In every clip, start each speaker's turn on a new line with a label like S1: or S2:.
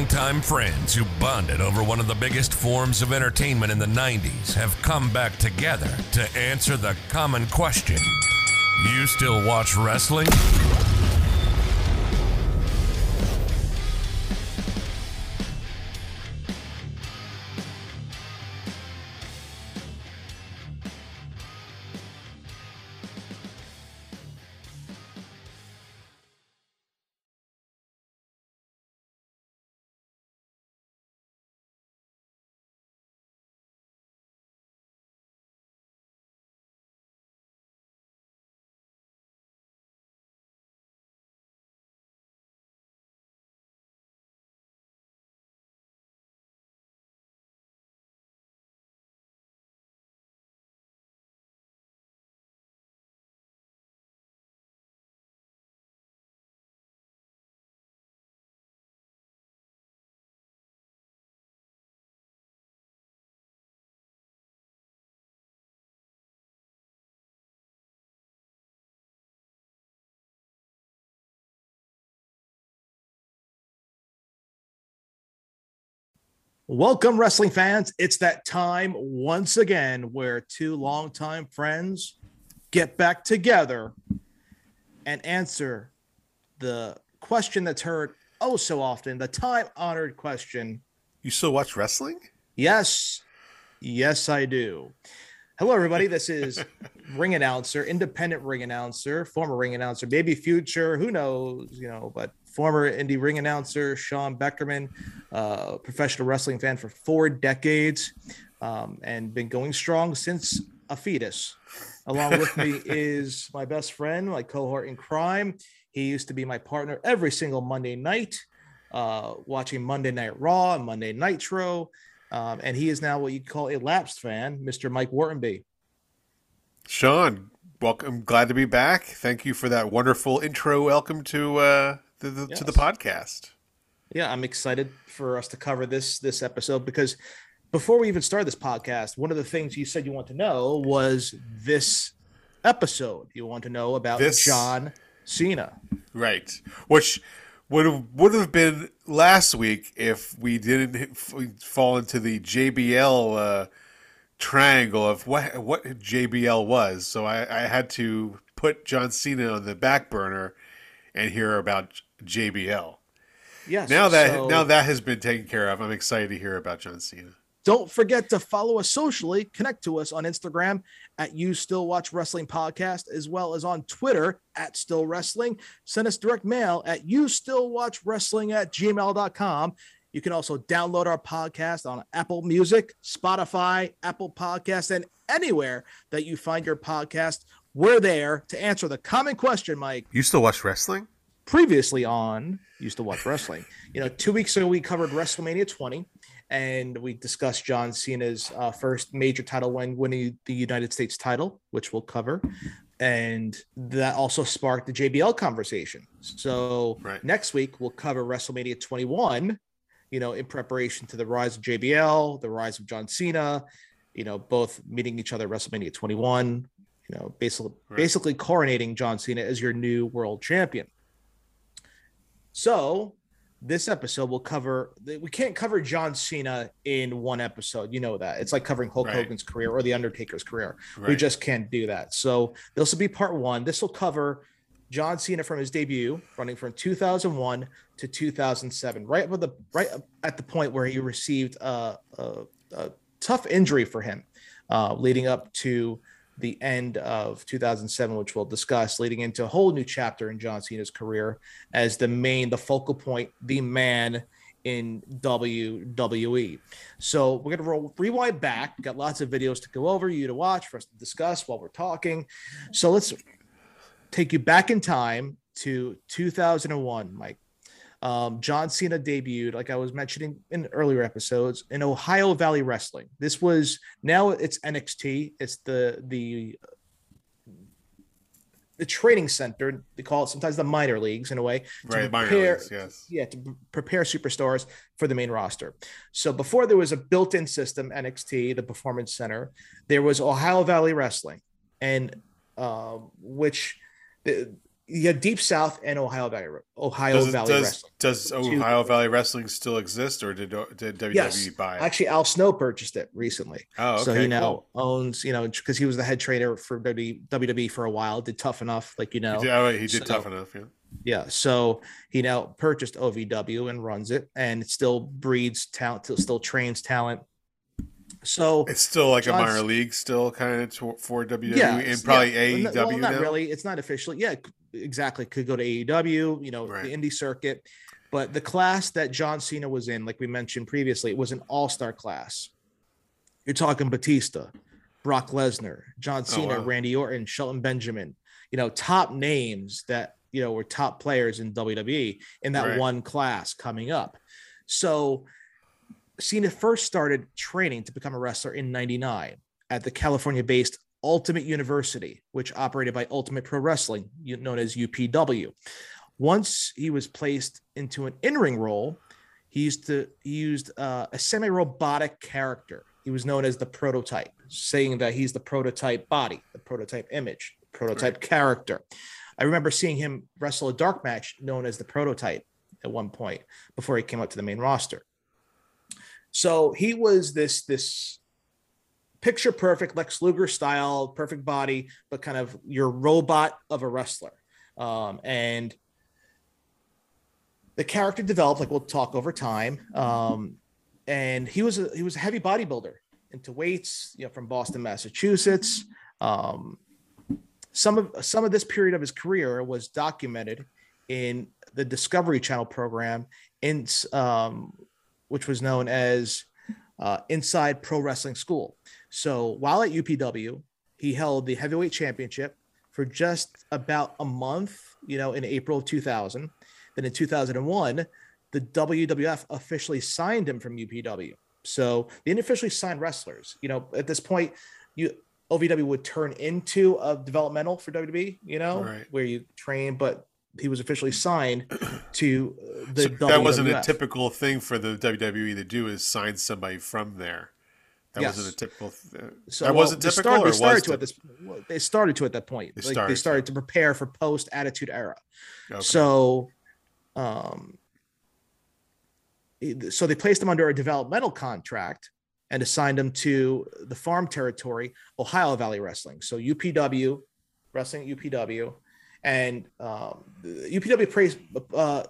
S1: Longtime friends who bonded over one of the biggest forms of entertainment in the 90s have come back together to answer the common question You still watch wrestling?
S2: Welcome, wrestling fans. It's that time once again where two longtime friends get back together and answer the question that's heard oh so often the time honored question
S3: You still watch wrestling?
S2: Yes, yes, I do. Hello, everybody. This is ring announcer, independent ring announcer, former ring announcer, maybe future, who knows, you know, but former indie ring announcer Sean Beckerman, uh, professional wrestling fan for four decades, um, and been going strong since a fetus. Along with me is my best friend, my cohort in crime. He used to be my partner every single Monday night, uh, watching Monday Night Raw and Monday Nitro. Um, and he is now what you call a lapsed fan, Mr. Mike Whartenby.
S3: Sean, welcome. Glad to be back. Thank you for that wonderful intro. Welcome to uh, the, the to the podcast.
S2: Yeah, I'm excited for us to cover this this episode because before we even started this podcast, one of the things you said you want to know was this episode. You want to know about
S3: This-
S2: John Cena.
S3: Right. Which would have would have been last week if we didn't fall into the JBL uh, triangle of what what JBL was. So I, I had to put John Cena on the back burner and hear about JBL.
S2: Yes.
S3: Now that
S2: so
S3: now that has been taken care of, I'm excited to hear about John Cena.
S2: don't forget to follow us socially, connect to us on Instagram at You Still Watch Wrestling Podcast, as well as on Twitter at Still Wrestling. Send us direct mail at You Still Watch Wrestling at gmail.com. You can also download our podcast on Apple Music, Spotify, Apple Podcast, and anywhere that you find your podcast. We're there to answer the common question, Mike
S3: You still watch wrestling?
S2: Previously on used to watch wrestling you know two weeks ago we covered wrestlemania 20 and we discussed john cena's uh, first major title win winning the united states title which we'll cover and that also sparked the jbl conversation so
S3: Right.
S2: next week we'll cover wrestlemania 21 you know in preparation to the rise of jbl the rise of john cena you know both meeting each other at wrestlemania 21 you know basically
S3: Right.
S2: basically coronating john cena as your new world champion so this episode will cover we can't cover John Cena in one episode. You know that. It's like covering Hulk
S3: Right.
S2: Hogan's career or The Undertaker's career. We just can't do that. So this will be part one. This will cover John Cena from his debut, running from 2001 to 2007, right up at the right at the point where he received a, a, a tough injury for him, uh, leading up to the end of 2007, which we'll discuss, leading into a whole new chapter in John Cena's career as the main, the focal point, the man in WWE. So we're gonna roll, rewind back. We've got lots of videos to go over, you to watch, for us to discuss while we're talking. So let's take you back in time to 2001, Mike. Um, John Cena debuted, like I was mentioning in earlier episodes, in Ohio Valley Wrestling. This was now it's NXT. It's the the the training center. They call it sometimes the minor leagues in a way.
S3: Right, minor leagues, yes.
S2: Yeah, to prepare superstars for the main roster. So before there was a built-in system, NXT, the Performance Center, there was Ohio Valley Wrestling, and um, which the, Yeah, Deep South and Ohio Valley Ohio
S3: Does,
S2: Valley
S3: does,
S2: Wrestling.
S3: does Ohio Valley Wrestling still exist, or did did WWE
S2: Yes.
S3: buy it?
S2: Actually, Al Snow purchased it recently.
S3: oh, okay,
S2: so he now
S3: cool.
S2: owns, you know, because he was the head trainer for WWE for a while, did tough enough, like you know.
S3: He did, oh, he did
S2: so-
S3: tough enough. Yeah.
S2: Yeah. So he now purchased OVW and runs it, and it still breeds talent, still trains talent. So
S3: It's still like a minor league, still kind of for WWE,
S2: yeah,
S3: and probably
S2: yeah.
S3: AEW
S2: Well, not
S3: now.
S2: really. It's not officially. Yeah, exactly. Could go to AEW. You know,
S3: Right.
S2: the indie circuit. But the class that John Cena was in, like we mentioned previously, it was an all-star class. You're talking Batista, Brock Lesnar, John oh, Cena,
S3: Oh, wow.
S2: Randy Orton, Shelton Benjamin. You know, top names that you know were top players in WWE in that
S3: Right.
S2: one class coming up. So Cena first started training to become a wrestler in 99 at the California based Ultimate University, which operated by Ultimate Pro Wrestling, known as UPW. Once he was placed into an in ring role, he used to he used uh, a semi robotic character. He was known as the prototype, saying that he's the prototype body, the prototype image, prototype character. I remember seeing him wrestle a dark match known as the prototype at one point before he came up to the main roster. So he was this this picture perfect Lex Luger style, perfect body, but kind of your robot of a wrestler. Um, and the character developed, like we'll talk over time. Um, and he was a he was a heavy bodybuilder into weights, you know, from Boston, Massachusetts. Um, some of some of this period of his career was documented in the Discovery Channel program, in um, which was known as uh, Inside Pro Wrestling School. So while at UPW, he held the heavyweight championship for just about a month, you know, in April of 2000. Then in 2001, the WWF officially signed him from UPW. So they didn't officially sign wrestlers. You know, at this point, you OVW would turn into a developmental for WWE, you know,
S3: Right.
S2: where you train, but he was officially signed to the
S3: So that wasn't a typical thing for the WWE to do is sign somebody from there. That
S2: Yes.
S3: wasn't a typical. Th-
S2: So
S3: that
S2: well,
S3: wasn't
S2: they
S3: typical,
S2: started, they started to at this. well, They started to at that point.
S3: They
S2: like
S3: started
S2: they
S3: to.
S2: started to prepare for post Attitude Era.
S3: Okay.
S2: So, um, so they placed him under a developmental contract and assigned him to the farm territory, Ohio Valley Wrestling. So UPW, wrestling at UPW, and um, UPW praised, uh,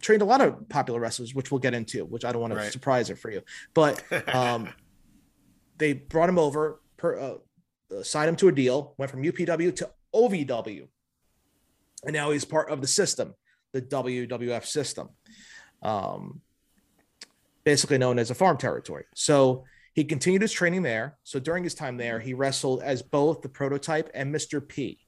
S2: trained a lot of popular wrestlers, which we'll get into, which I don't want to
S3: Right.
S2: surprise it for you, but um, they brought him over, per, uh, signed him to a deal, went from UPW to OVW, and now he's part of the system, the WWF system, um, basically known as a farm territory. So he continued his training there. So during his time there, he wrestled as both the prototype and Mr. P.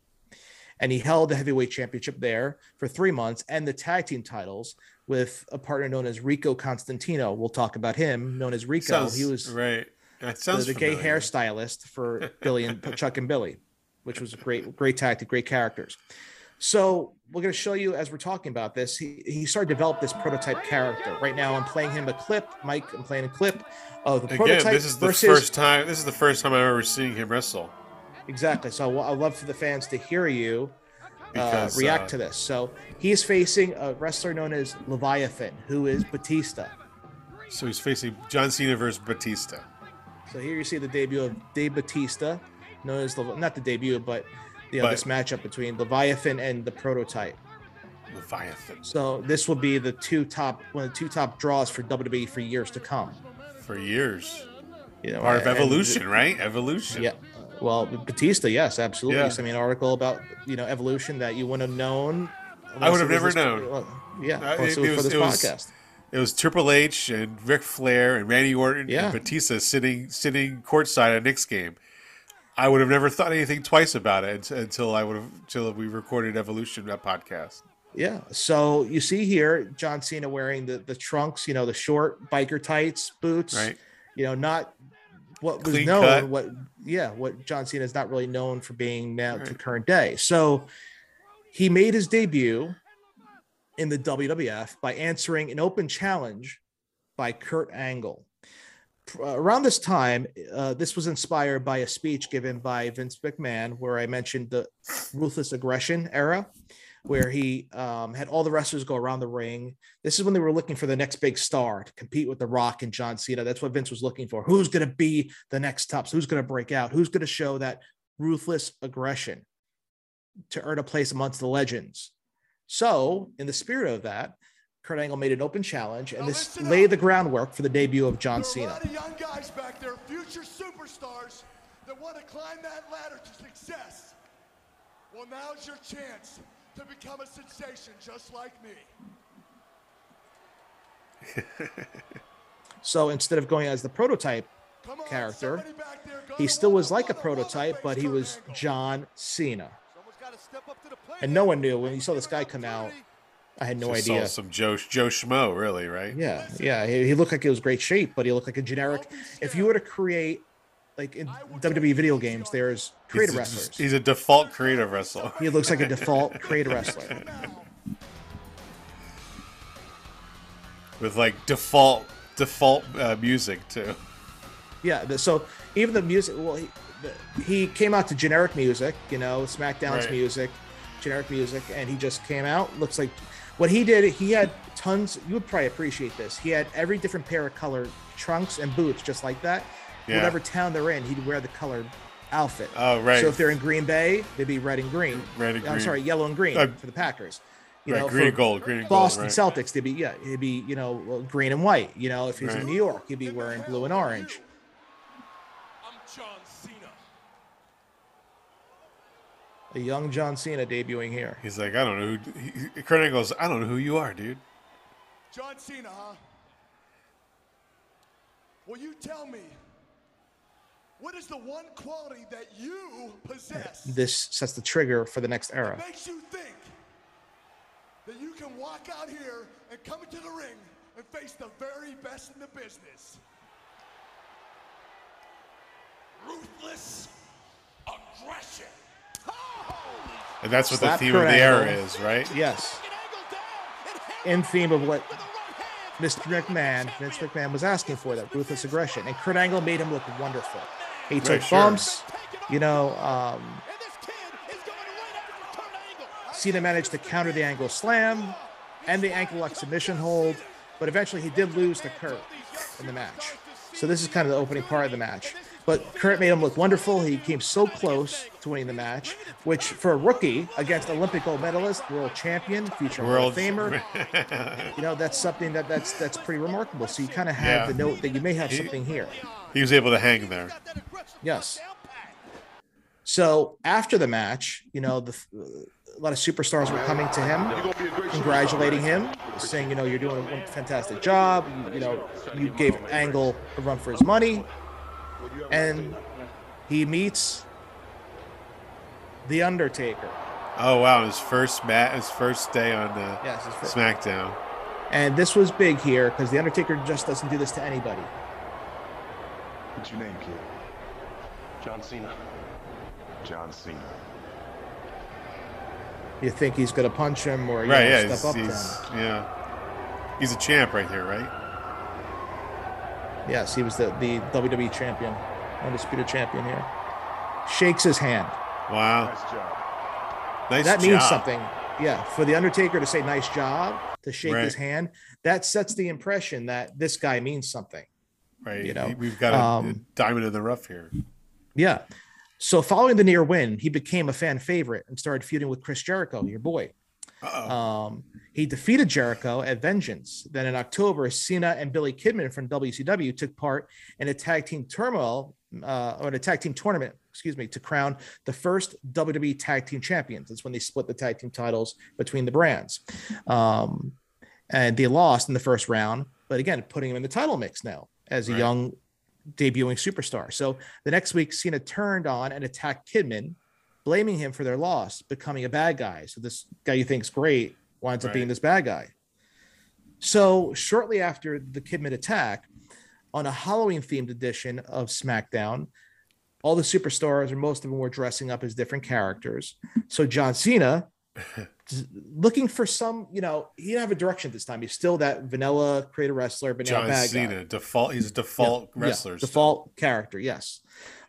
S2: And he held the heavyweight championship there for three months and the tag team titles with a partner known as Rico Constantino. We'll talk about him, known as Rico.
S3: sounds
S2: he was
S3: right. That
S2: the,
S3: sounds
S2: the gay hairstylist for Billy and Chuck and Billy, which was a great, great tactic, great characters. So we're going to show you as we're talking about this. He, he started to develop this prototype character. Right now, I'm playing him a clip. Mike, I'm playing a clip of the
S3: Again,
S2: prototype
S3: this is the
S2: versus
S3: first time. This is the first time I've ever seen him wrestle.
S2: exactly. So I love for the fans to hear you uh,
S3: Because,
S2: react
S3: uh,
S2: to this. So he is facing a wrestler known as Leviathan, who is Batista.
S3: So he's facing John Cena versus Batista.
S2: So here you see the debut of Dave Batista, known as Lev- not the debut, but you know
S3: But-
S2: this matchup between Leviathan and the Prototype.
S3: Leviathan
S2: So this will be the two top one of the two top draws for WWE for years to come.
S3: for years.
S2: You know,
S3: Part of
S2: and-
S3: Evolution, right? Evolution.
S2: Yeah. Well, Batista, yes, absolutely.
S3: Yeah.
S2: You sent me an article about you know evolution that you wouldn't have known.
S3: I would have never
S2: this-
S3: known.
S2: well, yeah,
S3: Uh, it-
S2: it was for this
S3: it was-
S2: podcast.
S3: It was Triple H and Ric Flair and Randy Orton
S2: Yeah.
S3: and Batista sitting sitting courtside at Knicks game. I would have never thought anything twice about it until I would have until we recorded Evolution that podcast.
S2: Yeah. So you see here John Cena wearing the the trunks, you know, the short biker tights, boots.
S3: Right.
S2: You know, not what was
S3: Clean
S2: known.
S3: cut.
S2: What yeah, what John Cena is not really known for being now to current day. So he made his debut in the WWF by answering an open challenge by Kurt Angle. Uh, Around this time, uh, this was inspired by a speech given by Vince McMahon, where I mentioned the ruthless aggression era. where he um, had all the wrestlers go around the ring. This is when they were looking for the next big star to compete with The Rock and John Cena. That's what Vince was looking for. Who's going to be the next tops? Who's going to break out? Who's going to show that ruthless aggression to earn a place amongst the legends? So, in the spirit of that, Kurt Angle made an open challenge, and this laid the groundwork for the debut of John Cena.
S4: a lot of young guys back there, future superstars, that want to climb that ladder to success. Well, now's your chance to become a sensation just like me.
S2: So instead of going as the prototype
S4: on,
S2: character,
S4: there,
S2: he still was like a prototype, but he was. John Cena. And no one knew when you saw this guy come out. I had no
S3: Just
S2: idea.
S3: saw some Joe Joe Schmo, really, right?
S2: Yeah, yeah. He, he looked like he was great shape, but he looked like a generic. If you were to create, like in WWE video games, there's creative
S3: he's a,
S2: wrestlers.
S3: He's a default creative wrestler.
S2: He looks like a default creative wrestler.
S3: with like default default uh, music too.
S2: Yeah. So even the music, well, he, the, he came out to generic music, you know, SmackDown's
S3: Right.
S2: music, generic music, and he just came out. Looks like what he did. He had tons. You would probably appreciate this. He had every different pair of colored trunks and boots, just like that.
S3: Yeah.
S2: Whatever town they're in, he'd wear the colored outfit.
S3: Oh, right.
S2: So if they're in Green Bay, they'd be red and green.
S3: Red and green.
S2: I'm sorry, yellow and green
S3: Uh,
S2: for the Packers. You
S3: right,
S2: know,
S3: green and gold, green and
S2: Boston
S3: gold. Right.
S2: Celtics, they'd be yeah, it'd be you know green and white. You know, if he's
S3: Right.
S2: in New York, he'd be wearing blue and orange.
S4: I'm John Cena.
S2: A young John Cena debuting here.
S3: He's like, I don't know who. He, he- Kurt Angle goes, I don't know who you are, dude.
S4: John Cena, huh? Will you tell me what is the one quality that you possess
S2: This sets the trigger for the next era.
S4: that makes you think that you can walk out here and come into the ring and face the very best in the business? Ruthless aggression.
S3: And that's what
S2: Slap
S3: the theme of the era is, right?
S2: Yes, in theme of what Mr. McMahon, Vince McMahon was asking for that ruthless aggression, and Kurt Angle made him look wonderful. He took
S3: sure.
S2: bumps, you know. Um, Cena managed to counter the angle slam and the ankle lock submission hold, but eventually he did lose to Kurt in the match. So this is kind of the opening part of the match. But Kurt made him look wonderful. He came so close to winning the match, which for a rookie against Olympic gold medalist, world champion, future
S3: world
S2: famer, you know that's something that that's that's pretty remarkable. So you kind of have
S3: Yeah.
S2: the note that you may have something here.
S3: He was able to hang there.
S2: Yes. So after the match, you know, the, a lot of superstars were coming to him, congratulating him, saying, you know, you're doing a fantastic job. You, you know, you gave Angle a run for his money, and he meets the Undertaker.
S3: Oh wow, his first mat, his first day on uh,
S2: Yes, his first-
S3: SmackDown.
S2: And this was big here because the Undertaker just doesn't do this to anybody.
S5: What's your name, kid?
S6: John Cena.
S5: John Cena.
S2: You think he's going to punch him or you
S3: Right?
S2: know,
S3: Yeah,
S2: step
S3: he's,
S2: up to
S3: he's
S2: him?
S3: yeah, he's a champ right here, right?
S2: Yes, he was the, the WWE champion, undisputed champion here. Shakes his hand.
S3: Wow,
S5: Nice job.
S3: nice.
S2: that means something. Yeah, for the Undertaker to say "nice job," to shake his hand, that sets the impression that this guy means something.
S3: Right?
S2: you know,
S3: we've got a, a
S2: um,
S3: diamond in the rough here.
S2: Yeah. So following the near win, he became a fan favorite and started feuding with Chris Jericho, your boy.
S3: Uh-oh.
S2: Um, he defeated Jericho at Vengeance. Then in October, Cena and Billy Kidman from WCW took part in a tag team turmoil uh, or a tag team tournament, excuse me, to crown the first WWE tag team champions. That's when they split the tag team titles between the brands. Um, and they lost in the first round, but again, putting him in the title mix now as a
S3: Right.
S2: young debuting superstar. So the next week, Cena turned on and attacked Kidman, blaming him for their loss, becoming a bad guy. So this guy you think's great winds up being this bad guy. So shortly after the Kidman attack, on a Halloween themed edition of SmackDown, all the superstars or most of them were dressing up as different characters. So John Cena, looking for some, you know, he didn't have a direction this time. He's still that vanilla creator wrestler, but now
S3: John
S2: bad guy.
S3: Cena, default. He's a default
S2: Yeah,
S3: wrestler. still.
S2: default character, yes.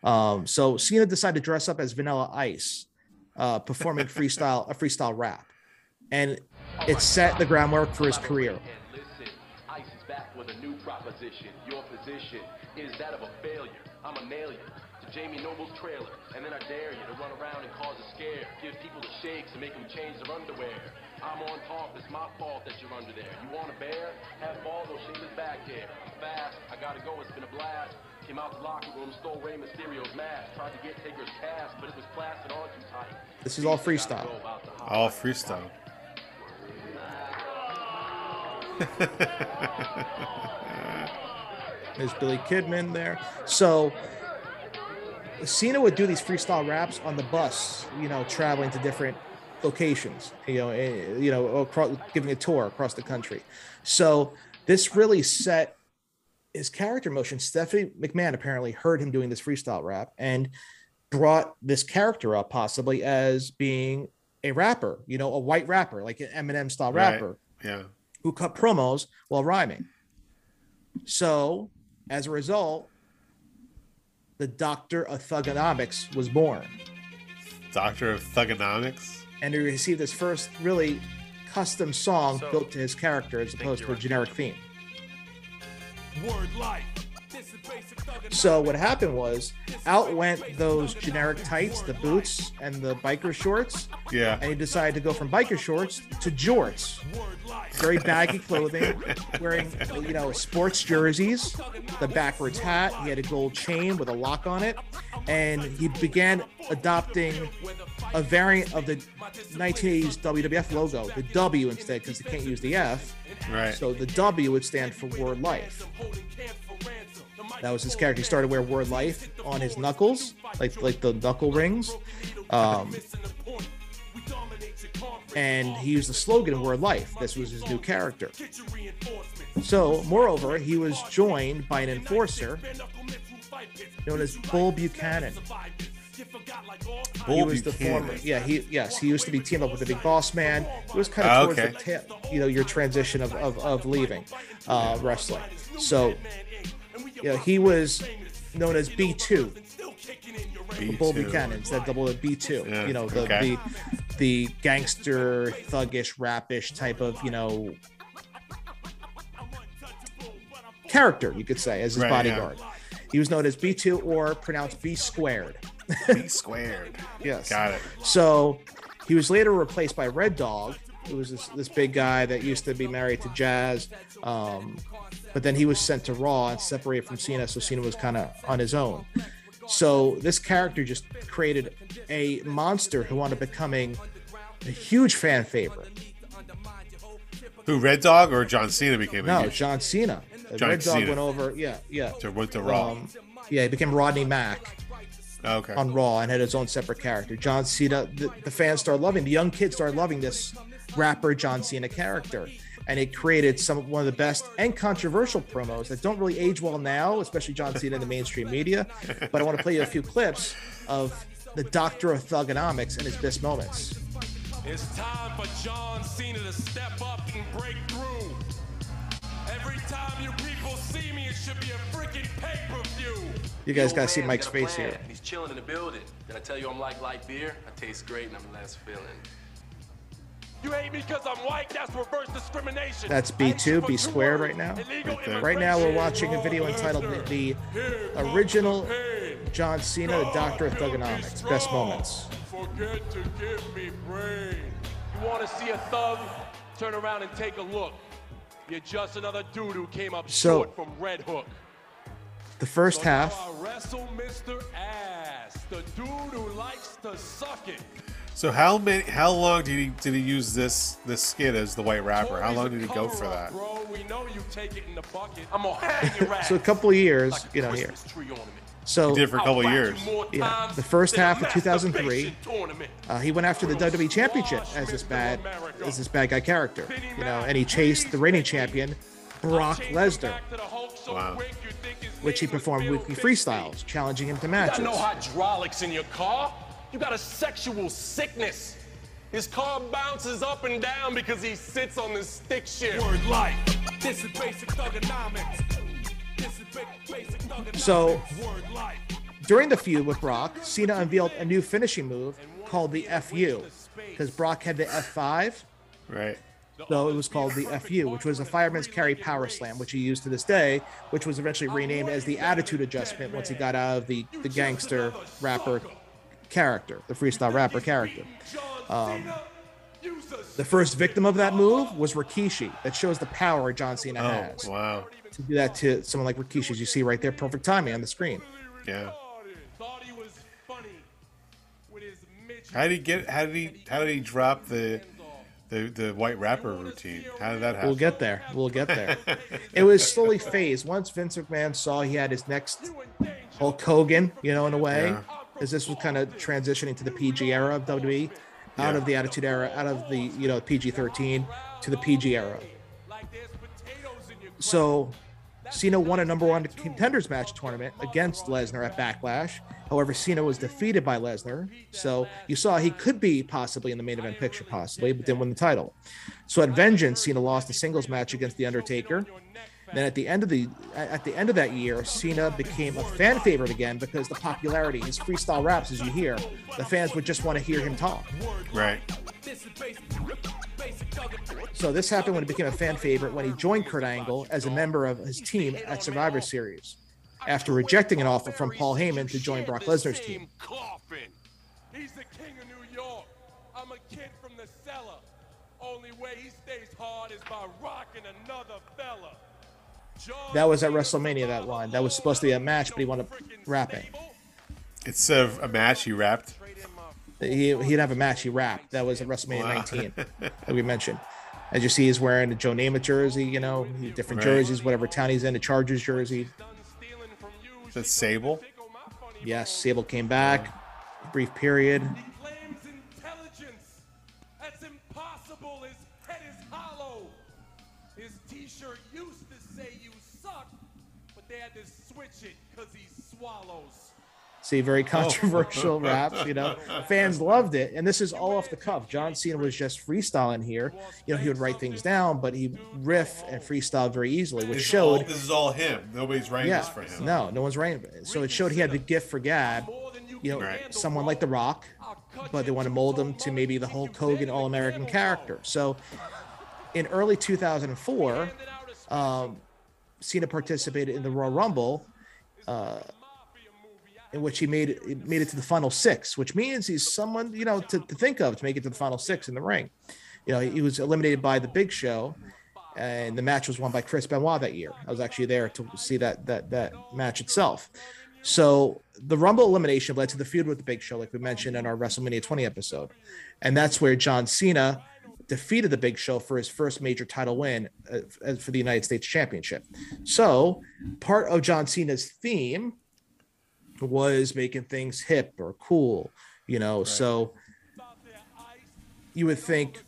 S2: Um, so Cena decided to dress up as Vanilla Ice, uh, performing freestyle a freestyle rap. And it set the groundwork for his career.
S6: Listen, Ice is back with a new proposition. Your position is that of a failure. I'ma nail you to Jamie Noble's trailer, and then I dare you to run around and cause a scare. Give people the shakes and make them change their underwear. I'm on top, it's my fault that you're under there. You want a bear? Have ball, shave his back hair. I'm fast, I gotta go, it's been a blast. Came out the locker room, stole Rey Mysterio's mask. Tried to get Taker's cast, but it was plastered on too tight.
S2: This is all freestyle.
S6: Go about the hot
S3: All freestyle.
S2: There's Billy Kidman there. So Cena would do these freestyle raps on the bus, you know, traveling to different locations, you know, eh, you know, across, giving a tour across the country. So this really set his character motion. Stephanie McMahon apparently heard him doing this freestyle rap and brought this character up possibly as being a rapper, you know, a white rapper, like an Eminem style
S3: Right.
S2: rapper
S3: Yeah.
S2: Who cut promos while rhyming. So, as a result, the Doctor of Thuganomics was born,
S3: Doctor of Thuganomics.
S2: and he received his first really custom song built to his character as opposed to a generic theme.
S7: Word life.
S2: So what happened was, out went those generic tights, the boots, and the biker shorts,
S3: Yeah.
S2: and he decided to go from biker shorts to jorts. Very baggy clothing, wearing you know sports jerseys, the backwards hat. He had a gold chain with a lock on it, and he began adopting a variant of the 1980s WWF logo, the W instead, because they can't use the F.
S3: Right.
S2: So the W would stand for Word Life. That was his character. He started to wear Word Life on his knuckles, like like the knuckle rings. Um, and he used the slogan Word Life. This was his new character. So, moreover, he was joined by an enforcer known as Bull Buchanan. he
S3: Bull
S2: was the former, yeah, he yes, he used to be teamed up with the Big Boss Man. It was kind
S3: Ah,
S2: of towards
S3: okay.
S2: the tail, you know, your transition of of, of leaving uh, wrestling. So, yeah, he was known as B two. Bull
S3: B2.
S2: Buchanan, that double B two.
S3: Yeah,
S2: you know, the,
S3: okay.
S2: the the gangster, thuggish, rapish type of you know character, you could say, as his
S3: Right,
S2: bodyguard. He was known as B two or pronounced B squared.
S3: B squared.
S2: Yes.
S3: Got it.
S2: So he was later replaced by Red Dog, who was this, this big guy that used to be married to Jazz. Um, but then he was sent to Raw and separated from Cena, so Cena was kind of on his own. So this character just created a monster who wound up becoming a huge fan favorite.
S3: Who, Red Dog or John Cena became a
S2: No,
S3: huge
S2: John Cena.
S3: John
S2: Red Dog went over, yeah, yeah.
S3: to, went to Raw?
S2: Um, yeah, he became Rodney Mack.
S3: okay.
S2: on Raw and had his own separate character. John Cena, the, the fans started loving, the young kids started loving this rapper John Cena character. And it created some of one of the best and controversial promos that don't really age well now, especially John Cena in the mainstream media. But I want to play you a few clips of the Doctor of Thuganomics and his best moments.
S7: It's time for John Cena to step up and break through. Every time you people see me, it should be a freaking pay-per-view.
S2: You guys got to see
S6: man's
S2: Mike's
S6: got a
S2: face here.
S6: He's chilling in the building. Did I tell you I'm like light beer? I taste great and I'm less feeling.
S7: You hate me because I'm white? That's reverse discrimination.
S2: That's B2, B squared right now.
S7: Illegal.
S2: Right now, we're watching a video entitled the, the original John Cena, the Doctor of Thuganomics, best moments.
S7: Forget to give me brain.
S6: You want to see a thug? Turn around and take a look. You're just another dude who came up
S2: So-
S6: short from Red Hook.
S2: The first
S7: So
S2: half,
S7: I wrestle Mr. Ass, the dude who likes to suck it.
S3: So how many? How long did he did he use this this skit as the White Rapper? How long did he go for that?
S7: Bro, we know you take it in the bucket. I'm gonna hang your ass.
S2: so a couple of years,
S6: Like
S2: you know, here.
S6: Christmas tree ornament.
S2: So
S3: He did for a
S6: I'll
S3: couple of years.
S2: Yeah, the first half of 2003, uh, he went after the WWE Championship as this bad as this bad guy character, you know, and he chased the reigning champion Brock Lesnar,
S3: Wow.
S2: which he performed weekly freestyles, challenging him to
S6: You
S2: matches.
S6: got no hydraulics in your car. You got a sexual sickness. His car bounces up and down because he sits on this stick shift.
S7: Word life. This is basic thuganomics. This is basic thuganomics.
S2: So-
S7: word life.
S2: During the feud with Brock, Cena unveiled a new finishing move called the FU, because Brock had the F5,
S3: Right.
S2: So it was called the FU, which was a fireman's carry power slam, which he used to this day, which was eventually renamed as the attitude adjustment once he got out of the, the gangster rapper character, the freestyle rapper character. Um, the first victim of that move was Rikishi. That shows the power John Cena
S3: Oh,
S2: has
S3: wow.
S2: to do that to someone like Rikishi, as you see right there, perfect timing on the screen.
S3: Yeah.
S7: Thought he was funny with his midget.
S3: How did he get? How did he? How did he drop the the the white rapper routine? How did that happen?
S2: We'll get there. We'll get there. it was slowly phased. Once Vince McMahon saw he had his next Hulk Hogan, you know, in a way,
S3: Yeah.
S2: As this was kind of transitioning to the PG era of WWE, out
S3: Yeah.
S2: of the Attitude Era, out of the you know PG thirteen to the PG era.
S7: Like there's potatoes in your
S2: So Cena won a number one contenders match tournament against Lesnar at Backlash. However, Cena was defeated by Lesnar. So you saw he could be possibly in the main event picture, possibly, but didn't win the title. So at Vengeance, Cena lost a singles match against The Undertaker. Then at the end of the at the end of that year, Cena became a fan favorite again because the popularity, his freestyle raps, as you hear, the fans would just want to hear him talk.
S3: Right.
S2: So this happened when he became a fan favorite when he joined Kurt Angle as a member of his team at Survivor Series, after rejecting an offer from Paul Heyman to join Brock Lesnar's team.
S7: He's the king of New York. I'm a kid from the cellar. Only way he stays hard is by rocking another fella.
S2: That was at WrestleMania. That line that was supposed to be a match, but he wound up rapping.
S3: It's a, a match he rapped.
S2: He he'd have a match. He rapped. That was at WrestleMania 19 that we mentioned. As you see, he's wearing a Joe Namath jersey. You know, different
S3: Right.
S2: jerseys, whatever town he's in, a Chargers jersey.
S3: Is that Sable?
S2: Yes, Sable came back. Brief period. See, very controversial raps. You know, fans loved it, and this is all off the cuff. John Cena was just freestyling here. You know, he would write things down, but he riff and freestyle very easily, which
S3: This is all-
S2: showed.
S3: this is all him. Nobody's writing
S2: Yeah,
S3: this for him.
S2: no, no one's writing. So it showed he had the gift for gab. You know,
S3: Right.
S2: someone like The Rock, but they want to mold him to maybe the Hulk Hogan All American character. So in early 2004, um, Cena participated in the Royal Rumble, uh, in which he made it made it to the final six, which means he's someone you know to, to think of to make it to the final six in the ring. You know, he was eliminated by the Big Show, and the match was won by Chris Benoit that year. I was actually there to see that that that match itself. So the Rumble elimination led to the feud with the Big Show, like we mentioned in our WrestleMania 20 episode, and that's where John Cena defeated the Big Show for his first major title win uh, for the United States Championship. So part of John Cena's theme was making things hip or cool, you know. So you would think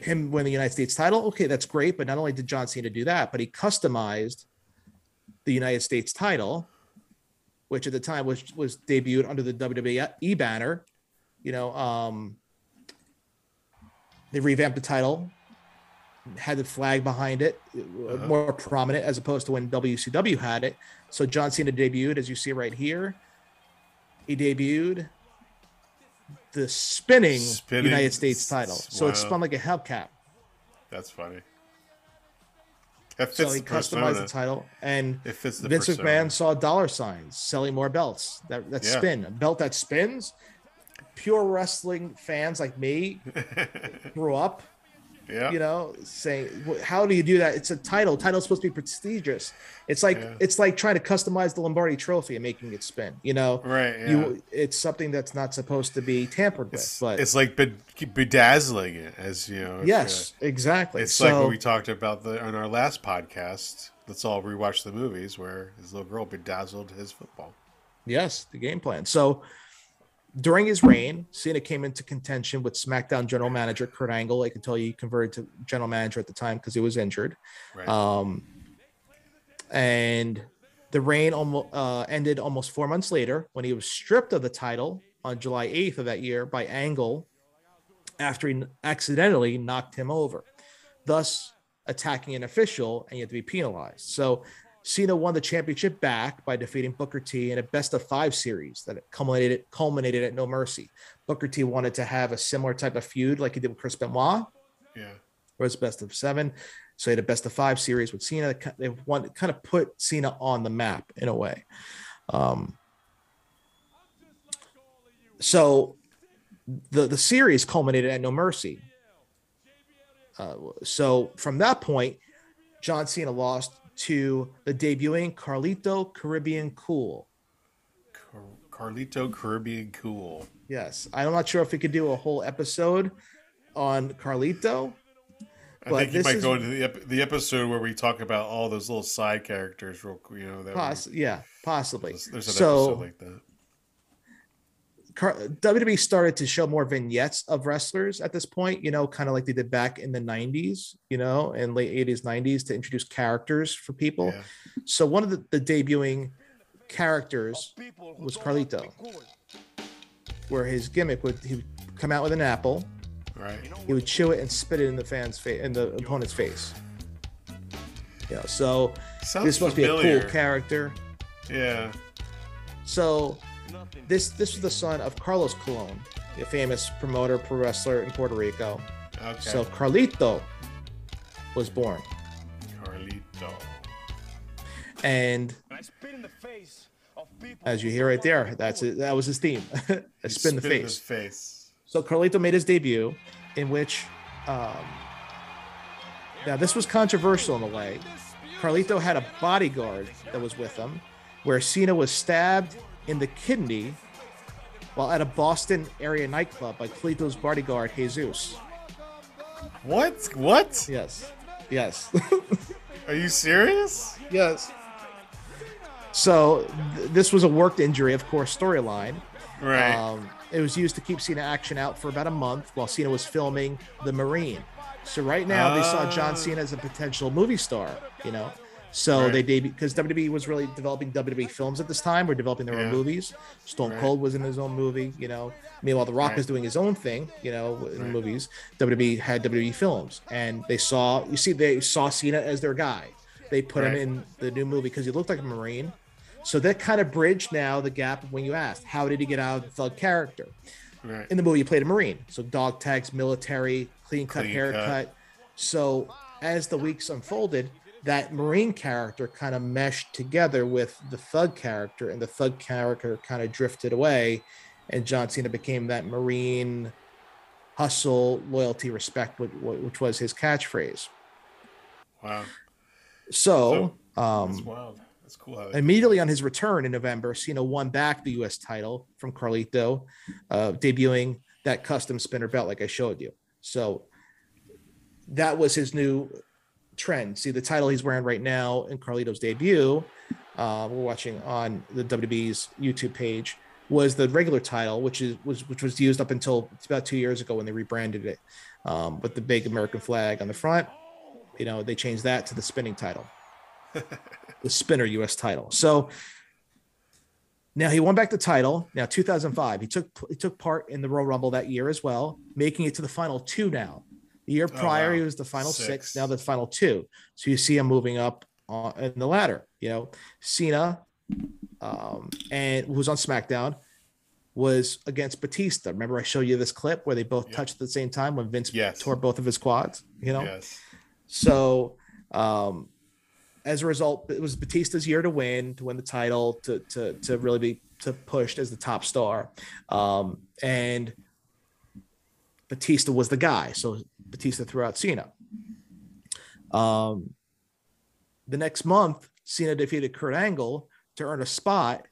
S2: him win the United States title, okay, that's great. But not only did John Cena do that, but he customized the United States title, which at the time was was debuted under the WWE banner. You know, um, they revamped the title, had the flag behind it, uh, more prominent as opposed to when WCW had it. So John Cena debuted, as you see right here. He debuted the spinning,
S3: Spinning
S2: United States title. So it spun like a hubcap.
S3: That's funny. That
S2: So he
S3: the
S2: customized the title, and
S3: It fits the
S2: Vince
S3: persona.
S2: McMahon saw dollar signs selling more belts. That that
S3: Yeah.
S2: spin, a belt that spins. Pure wrestling fans like me grew up,
S3: Yeah.
S2: you know, saying, "How do you do that? It's a title. Title's supposed to be prestigious. It's like
S3: Yeah.
S2: it's like trying to customize the Lombardi Trophy and making it spin. You know,
S3: Right,
S2: You, it's something that's not supposed to be tampered with.
S3: It's,
S2: But
S3: it's like bedazzling it, as you know.
S2: yes,
S3: uh,
S2: exactly.
S3: It's
S2: so,
S3: like what we talked about the, on our last podcast. Let's all rewatch the movies where his little girl bedazzled his football.
S2: Yes, the game plan. So during his reign, Cena came into contention with SmackDown general manager Kurt Angle. I can tell you he converted to general manager at the time because he was injured.
S3: Right.
S2: Um, and the reign almost uh, ended almost four months later when he was stripped of the title on July 8th of that year by Angle after he accidentally knocked him over, thus attacking an official and he had to be penalized. So Cena won the championship back by defeating Booker T in a best of five series that culminated culminated at No Mercy. Booker T wanted to have a similar type of feud like he did with Chris Benoit,
S3: Yeah.
S2: Or it's best of seven. So he had a best of five series with Cena. They want kind of put Cena on the map in a way. Um, so the the series culminated at No Mercy. Uh, so from that point, John Cena lost to the debuting Carlito Caribbean Cool.
S3: Car- Carlito Caribbean Cool.
S2: Yes, I'm not sure if we could do a whole episode on Carlito.
S3: I think you might
S2: is-
S3: go into the, ep- the episode where we talk about all those little side characters, real quick. You know, that
S2: Poss- yeah, possibly.
S3: there's, there's an
S2: so
S3: episode like that.
S2: Car- WWE started to show more vignettes of wrestlers at this point, you know, kind of like they did back in the 90s, you know, and late 80s, 90s to introduce characters for people.
S3: Yeah.
S2: So one of the, the debuting characters was Carlito, where his gimmick would he would come out with an apple,
S3: Right.
S2: he would chew it and spit it in the fan's face, in the opponent's face. Yeah, so
S3: Sounds
S2: this must
S3: familiar.
S2: be a cool character.
S3: Yeah.
S2: So this this was the son of Carlos Colon, a famous promoter, pro wrestler in Puerto Rico.
S3: Okay.
S2: So Carlito was born,
S3: Carlito.
S2: and as you hear right there, that's it. That was his theme. a spin the face.
S3: his face.
S2: So Carlito made his debut, in which, um, now this was controversial in a way. Carlito had a bodyguard that was with him, where Cena was stabbed in the kidney while at a Boston area nightclub by Carlito's bodyguard Jesus.
S3: What? What?
S2: Yes, yes,
S3: Are you serious?
S2: yes. So th- this was a worked injury, of course, storyline.
S3: Right.
S2: Um, it was used to keep Cena action out for about a month while Cena was filming The Marine. So right now they saw John
S3: Ah.
S2: Cena as a potential movie star, you know. So
S3: Right.
S2: they debuted because WWE was really developing WWE films at this time. We're developing their
S3: Yeah.
S2: own movies. Stone
S3: Right.
S2: Cold was in his own movie, you know. Meanwhile, The Rock
S3: Right.
S2: was doing his own thing, you know, in movies. WWE had WWE films, and they saw you see they saw Cena as their guy. They put him in the new movie because he looked like a Marine. So that kind of bridged now the gap when you asked, how did he get out of the thug character? In the movie, he played a Marine. So dog tags, military, clean cut
S3: Clean
S2: haircut.
S3: cut.
S2: So as the weeks unfolded, that Marine character kind of meshed together with the thug character, and the thug character kind of drifted away. And John Cena became that Marine hustle, loyalty, respect, which, was his catchphrase.
S3: wow.
S2: So,
S3: That's
S2: um,
S3: wild. That's cool. How
S2: Immediately on his return in November, Cena won back the U.S. title from Carlito, uh, debuting that custom spinner belt like I showed you. So that was his new trend. See the title he's wearing right now in Carlito's debut. Uh, we're watching on the WWE's YouTube page was the regular title, which is was which was used up until about two years ago when they rebranded it um, with the big American flag on the front. You know, they changed that to the spinning title the spinner US title. So now he won back the title. Now 2005, he took he took part in the Royal Rumble that year as well, making it to the final two now. The year prior,
S3: wow.
S2: he was the final six.
S3: Six.
S2: Now the final two. So you see him moving up on, in the ladder. You know, Cena, um, and who was on SmackDown, was against Batista. Remember, I showed you this clip where they both
S3: Yeah.
S2: touched at the same time when Vince
S3: Yes.
S2: tore both of his quads. You know,
S3: yes.
S2: so um, as a result, it was Batista's year to win, to win the title, to to to really be to pushed as the top star. Um, and Batista was the guy. So Batista threw out Cena. Um, the next month, Cena defeated Kurt Angle to earn a spot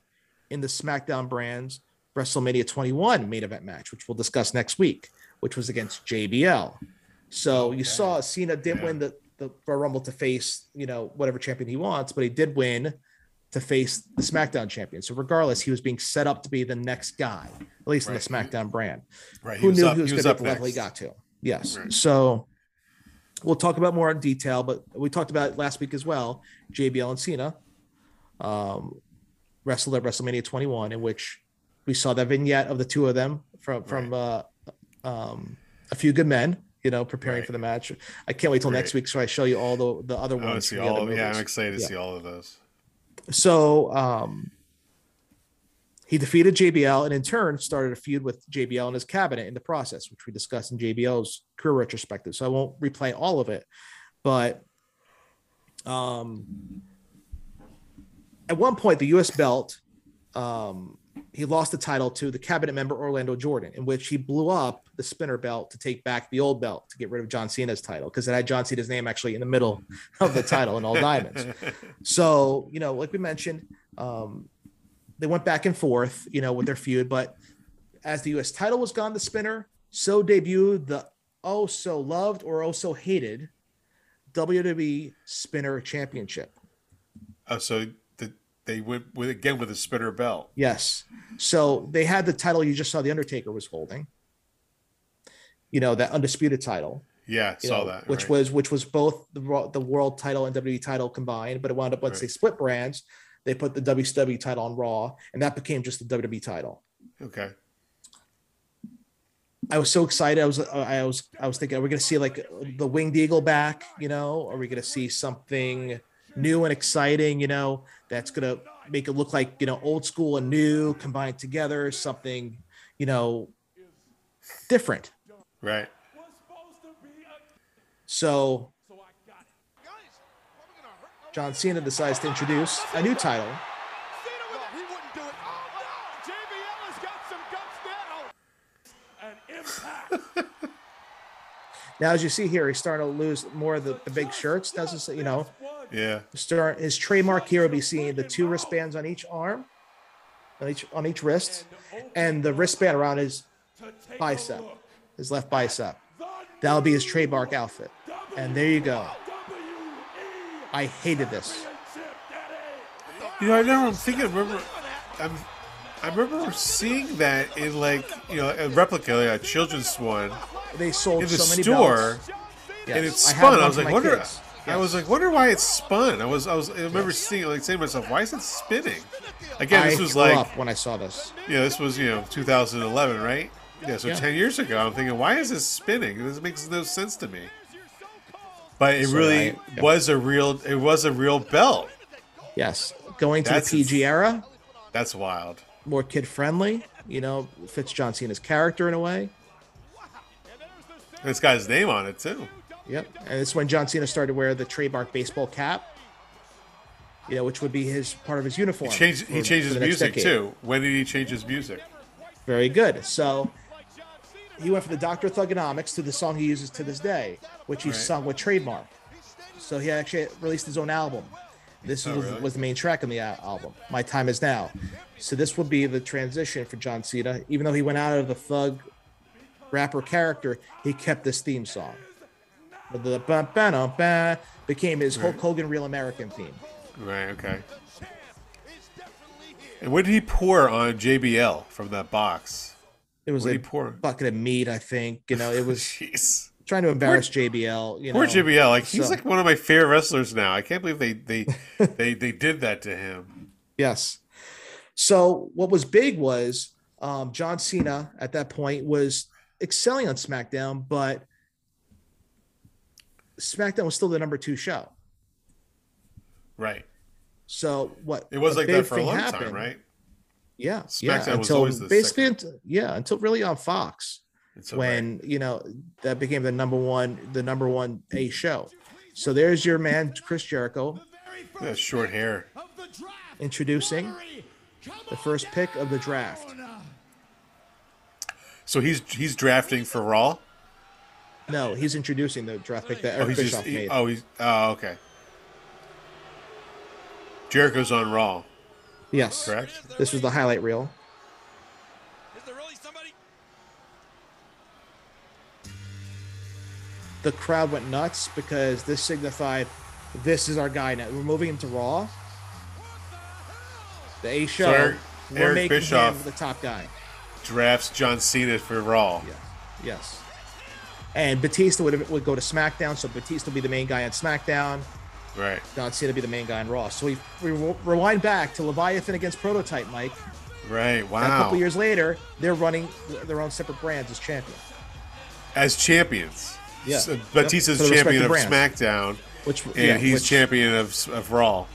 S2: in the SmackDown brand's WrestleMania 21 main event match, which we'll discuss next week, which was against JBL. So you saw Cena didn't
S3: Yeah.
S2: win the, the Royal Rumble to face, you know, whatever champion he wants, but he did win to face the SmackDown champion. So regardless, he was being set up to be the next guy, at least in the SmackDown brand
S3: Right.
S2: who
S3: was
S2: knew
S3: up-
S2: he was, going to the level he got to. Yes.
S3: Right.
S2: So we'll talk about more in detail, but we talked about last week as well. JBL and Cena um, wrestled at WrestleMania 21, in which we saw that vignette of the two of them from from uh, um, a few good men. You know, preparing
S3: Right.
S2: for the match. I can't wait till next week so I show you all the the other
S3: I want to
S2: ones.
S3: see
S2: from the other
S3: all. Of, yeah, I'm excited to
S2: Yeah.
S3: see all of those.
S2: So um, He defeated JBL and in turn started a feud with JBL and his cabinet in the process, which we discussed in JBL's career retrospective. So I won't replay all of it, but um, at one point the U.S. belt, um, he lost the title to the cabinet member Orlando Jordan, in which he blew up the spinner belt to take back the old belt to get rid of John Cena's title because it had John Cena's name actually in the middle of the title in all diamonds. So you know, like we mentioned, um, they went back and forth, you know, with their feud. But as the U.S. title was gone, the spinner so debuted the oh so loved or oh so hated WWE Spinner Championship.
S3: Oh, so the, they went with again with a spinner belt.
S2: Yes. So they had the title you just saw the Undertaker was holding. You know, that undisputed title.
S3: Yeah, saw
S2: know,
S3: that.
S2: Which
S3: right.
S2: was which was both the the world title and WWE title combined, but it wound up once
S3: Right.
S2: they split brands, they put the WCW title on Raw, and that became just the WWE title.
S3: okay.
S2: I was so excited. I was I was I was thinking, are we gonna see like the winged eagle back? You know, are we gonna see something new and exciting? You know, that's gonna make it look like you know old school and new combined together, something you know different.
S3: Right.
S7: Was supposed to be a.
S2: So
S7: So I got it.
S2: John Cena decides to introduce a new title.
S4: No, he wouldn't do it. Oh, no! JBL has got some guts now.
S7: An impact.
S2: Now, as you see here, he's starting to lose more of the, the big shirts. Doesn't you know?
S3: Yeah.
S2: Start his trademark here will be seeing the two wristbands on each arm, on each on each wrist, and the wristband around his bicep, his left bicep. That'll be his trademark outfit. And there you go. I hated this.
S3: You know, I know. I'm thinking. I remember. I'm. I remember seeing that in like you know a replica, like a children's one
S2: They sold
S3: in the
S2: so many
S3: store,
S2: belts.
S3: and it
S2: Yes, I
S3: spun. I, was like, wonder.
S2: kids.
S3: I was like, wonder why it spun. I was. I was. I remember seeing like saying to myself, why is it spinning? Again,
S2: I
S3: this was like
S2: when I saw this.
S3: Yeah, this was you know 2011, right? Yeah, so
S2: Yeah.
S3: 10 years ago, I'm thinking, why is this spinning? This makes no sense to me. But it
S2: So
S3: really
S2: I- yeah.
S3: was a real, it was a real belt.
S2: Yes, going to
S3: That's
S2: the PG era,
S3: That's wild.
S2: more kid friendly. You know, fits John Cena's character in a way.
S3: It's got his name on it too.
S2: Yep. And it's when John Cena started to wear the trademark baseball cap. You know, which would be his part of his
S3: He
S2: uniform.
S3: changed,
S2: for-
S3: he changed his music
S2: decade.
S3: too. When did he change his music?
S2: Very good. So he went from the Dr. Thuganomics to the song he uses to this day, which he
S3: Right.
S2: sung with trademark. So he actually released his own album. This
S3: Oh,
S2: was,
S3: really?
S2: was the main track on the uh, album. My time is now. So this would be the transition for John Cena. Even though he went out of the thug rapper character, he kept this theme song. The ba ba ba became his Hulk Hogan Real American theme.
S3: Right. Okay. And what did he pour on JBL from that box?
S2: It was a
S3: pour?
S2: bucket of meat, I think. You know, it was
S3: Jeez.
S2: trying to embarrass JBL. You know,
S3: Poor JBL. Like he's
S2: So-
S3: like one of my favorite wrestlers now. I can't believe they they they they did that to him.
S2: Yes. So what was big was um, John Cena at that point was excelling on SmackDown, but SmackDown was still the number two show.
S3: Right.
S2: So what?
S3: It was like that for a long
S2: happened-
S3: time, right?
S2: Yeah, yeah.
S3: SmackDown was
S2: Until basically, until, yeah, until really on Fox
S3: so
S2: when you know that became the number one, the number one A show. So there's your man Chris Jericho.
S3: Yeah, short hair.
S2: introducing the first pick of the draft.
S3: So he's he's drafting for Raw.
S2: No, he's introducing the draft pick that
S3: Oh,
S2: Eric
S3: he's
S2: Bischoff
S3: just he-
S2: made.
S3: oh he's oh okay. Jericho's on Raw,
S2: yes,
S3: correct?
S2: This was the highlight reel.
S7: Is there really somebody?
S2: The crowd went nuts because this signified this is our guy now. We're moving him to Raw. The A show.
S3: Eric-
S2: we're
S3: Eric
S2: making
S3: Bischoff-
S2: him the top guy.
S3: Drafts John Cena for Raw.
S2: Yeah. Yes. And Batista would, would go to SmackDown, so Batista would be the main guy on SmackDown.
S3: Right.
S2: John Cena be the main guy in Raw. So we, we rewind back to Leviathan against Prototype, Mike.
S3: Right.
S2: And a
S3: Wow.
S2: couple years later, they're running their own separate brands as champions.
S3: As champions.
S2: Yeah.
S3: So
S2: Yep.
S3: Batista's
S2: the
S3: champion of
S2: respective
S3: SmackDown,
S2: Which
S3: and
S2: yeah,
S3: he's
S2: which-
S3: champion of of Raw.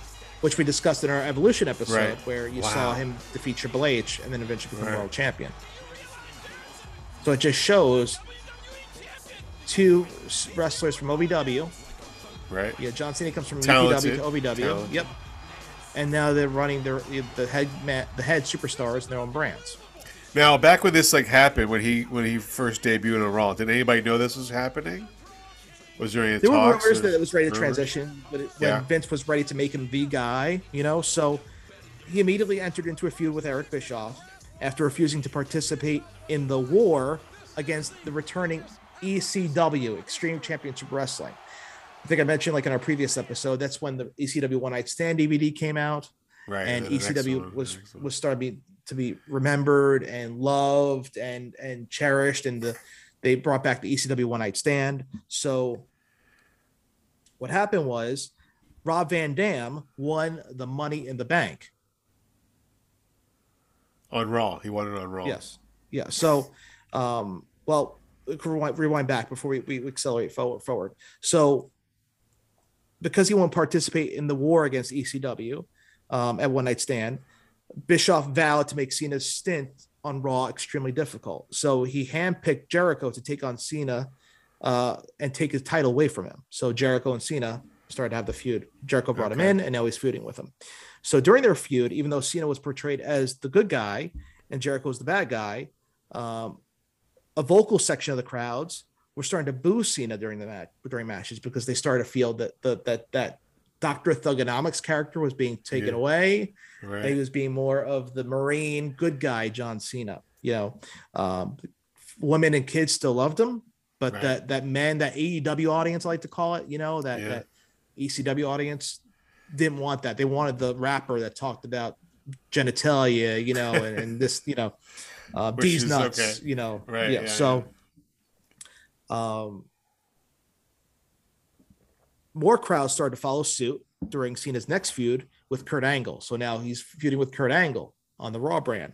S2: which we discussed in our Evolution episode,
S3: Right.
S2: where you
S3: Wow.
S2: saw him defeat Triple H and then eventually become
S3: Right.
S2: world champion. So it just shows two wrestlers from OVW.
S3: Right.
S2: Yeah, John Cena comes from
S3: Talented.
S2: UPW to OVW.
S3: Talented.
S2: Yep. And now they're running their the head the head superstars in their own brands.
S3: Now, back when this like happened, when he when he first debuted on Raw, did anybody know this was happening? Was there any
S2: There were rumors that it was ready to
S3: rumors?
S2: transition, but it, when
S3: Yeah.
S2: Vince was ready to make him the guy, you know, so he immediately entered into a feud with Eric Bischoff after refusing to participate in the war against the returning ECW Extreme Championship Wrestling. I think I mentioned like in our previous episode, that's when the ECW One Night Stand DVD came out,
S3: Right.
S2: and ECW
S3: one,
S2: was was started be, to be remembered and loved and and cherished, and the they brought back the ECW One Night Stand. So what happened was Rob Van Dam won the Money in the Bank.
S3: on Raw. He won it on Raw.
S2: Yes, yeah. So, um, well, rewind, rewind back before we, we accelerate forward. Forward. So, because he won't participate in the war against ECW um, at One Night Stand, Bischoff vowed to make Cena's stint on Raw extremely difficult. So he handpicked Jericho to take on Cena uh, and take his title away from him. So Jericho and Cena started to have the feud. Jericho brought him in, and now he's feuding with him. So during their feud, even though Cena was portrayed as the good guy and Jericho was the bad guy, um, a vocal section of the crowds were starting to boo Cena during the match during matches because they started to feel that the, that that Doctor Thuganomics character was being taken
S3: Yeah.
S2: away.
S3: Right.
S2: He was being more of the Marine good guy, John Cena. You know, um, women and kids still loved him, but
S3: Right.
S2: that that men, that AEW audience, I like to call it, you know, that
S3: Yeah.
S2: that ECW audience didn't want that. They wanted the rapper that talked about genitalia, you know, and, and this, you know, uh,
S3: Which
S2: these nuts,
S3: okay.
S2: you know,
S3: Right,
S2: Yeah.
S3: yeah,
S2: so, um, more crowds started to follow suit during Cena's next feud with Kurt Angle. So now he's feuding with Kurt Angle on the Raw brand,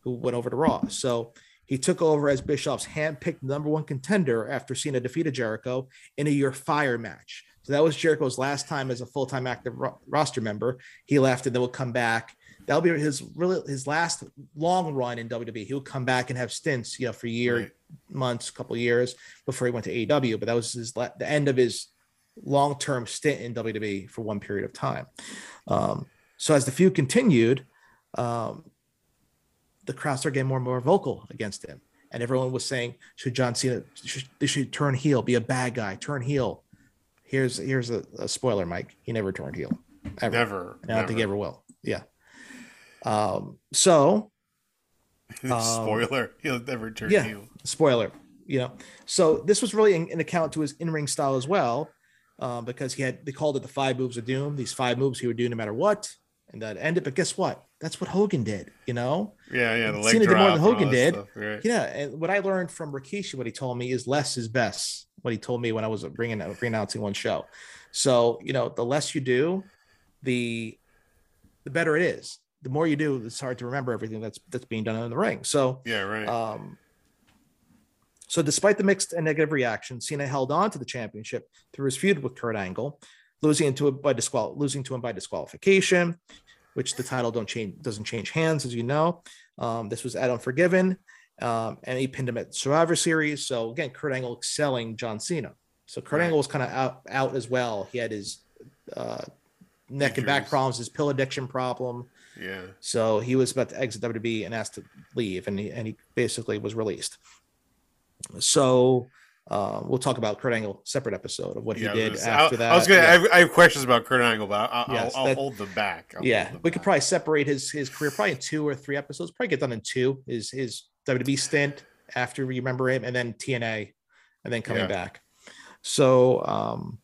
S2: who went over to Raw. So he took over as Bischoff's handpicked number one contender after Cena defeated Jericho in a You're Fired match. So that was Jericho's last time as a full time active ro- roster member. He left and then will come back. That'll be his really his last long run in WWE. He'll come back and have stints, you know, for a year,
S3: Right.
S2: Months, couple years before he went to AEW. But that was his la- the end of his long term stint in WWE for one period of time. Um, so as the feud continued, um, the crowd started getting more and more vocal against him, and everyone was saying, "Should John Cena? Should, they should turn heel, be a bad guy, turn heel." Here's here's a, a spoiler, Mike. He never turned heel, ever.
S3: Never.
S2: And I don't think he ever will. Yeah. Um. So
S3: Spoiler. He'll never turn
S2: yeah
S3: heel.
S2: spoiler you know so this was really an, an account to his in-ring style as well um, because he had they called it the five moves of doom these five moves he would do no matter what and that ended but guess what that's what hogan did you know
S3: Yeah, yeah. The leg
S2: Cena did more than Hogan did.
S3: stuff, Right.
S2: yeah and what i learned from rikishi what he told me is less is best what he told me when i was bringing announcing one show so you know the less you do the the better it is the more you do it's hard to remember everything that's that's being done in the ring so
S3: Yeah, right.
S2: um, so, despite the mixed and negative reaction, Cena held on to the championship through his feud with Kurt Angle, losing it by disqual losing to him by disqualification, which the title don't change doesn't change hands, as you know. Um, this was at Unforgiven, um, and he pinned him at Survivor Series. So again, Kurt Angle excelling John Cena. So Kurt
S3: Right.
S2: Angle was kind of out out as well. He had his uh, neck and back problems, his pill addiction problem.
S3: Yeah.
S2: So he was about to exit WWE and asked to leave, and he and he basically was released. So uh, we'll talk about Kurt Angle separate episode of what
S3: yeah,
S2: he did
S3: was
S2: after
S3: I,
S2: that.
S3: I was gonna.
S2: yeah.
S3: I, have, I have questions about Kurt Angle, but I'll, I'll,
S2: Yes,
S3: I'll
S2: that-
S3: hold them back. I'll
S2: yeah,
S3: them
S2: we could probably separate his his career probably in two or three episodes. Probably get done in two. Is his WWE stint after we remember him, and then TNA, and then coming
S3: Yeah.
S2: back. So um,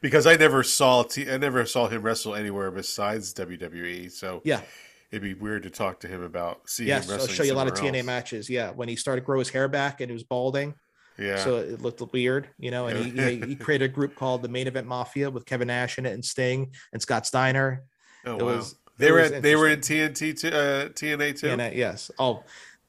S3: because I never saw T- I never saw him wrestle anywhere besides WWE. So
S2: yeah,
S3: it'd be weird to talk to him about seeing
S2: yes,
S3: him
S2: I'll show you a lot of TNA
S3: else.
S2: matches. Yeah, when he started to grow his hair back and he was balding.
S3: Yeah,
S2: So it looked weird, you know. And he, he, he created a group called the Main Event Mafia with Kevin Nash in it and Sting and Scott Steiner.
S3: oh,
S2: it
S3: wow.
S2: was-
S3: they were at, they were in TNT too, uh, TNA too.
S2: TNA, yes. Oh,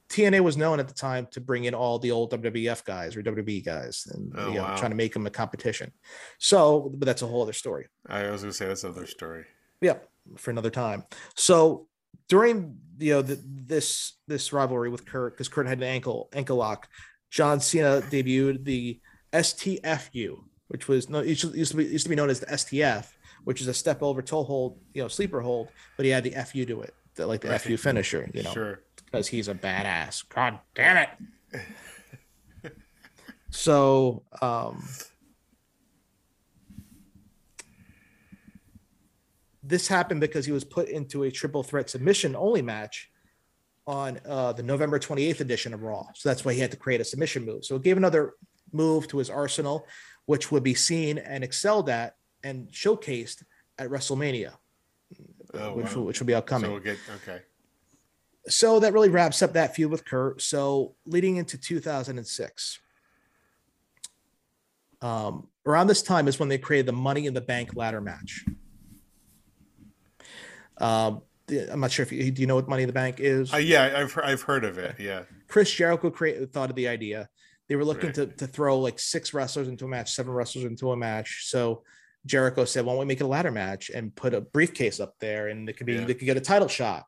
S2: TNA was known at the time to bring in all the old WWF guys or WWE guys and
S3: Oh,
S2: you know,
S3: wow.
S2: trying to make them a competition. So, but that's a whole other story.
S3: I was gonna say that's another story.
S2: yeah, for another time. So during you know the, this this rivalry with Kurt, because Kurt had an ankle ankle lock, John Cena debuted the STFU, which was no it used to be used to be known as the STF, which is a step over toe hold, you know, sleeper hold, but he had the FU to it, the, like the
S3: Right.
S2: FU finisher, you know,
S3: Sure.
S2: Because he's a badass. God damn it. so um this happened because he was put into a triple threat submission only match on uh, the November 28th edition of Raw. So that's why he had to create a submission move. So it gave another move to his arsenal, which would be seen and excelled at and showcased at WrestleMania,
S3: Oh,
S2: which,
S3: wow.
S2: will, which will be upcoming
S3: So we'll get okay.
S2: So that really wraps up that feud with Kurt. So leading into 2006, um, around this time is when they created the Money in the Bank ladder match. Um, I'm not sure if you do you know what Money in the Bank is.
S3: Uh, yeah, I've I've heard of it. Yeah.
S2: Chris Jericho created thought of the idea. They were looking
S3: Right.
S2: to, to throw like six wrestlers into a match, seven wrestlers into a match. So Jericho said, "Why don't we make it a ladder match and put a briefcase up there, and it could be
S3: Yeah.
S2: they could get a title shot."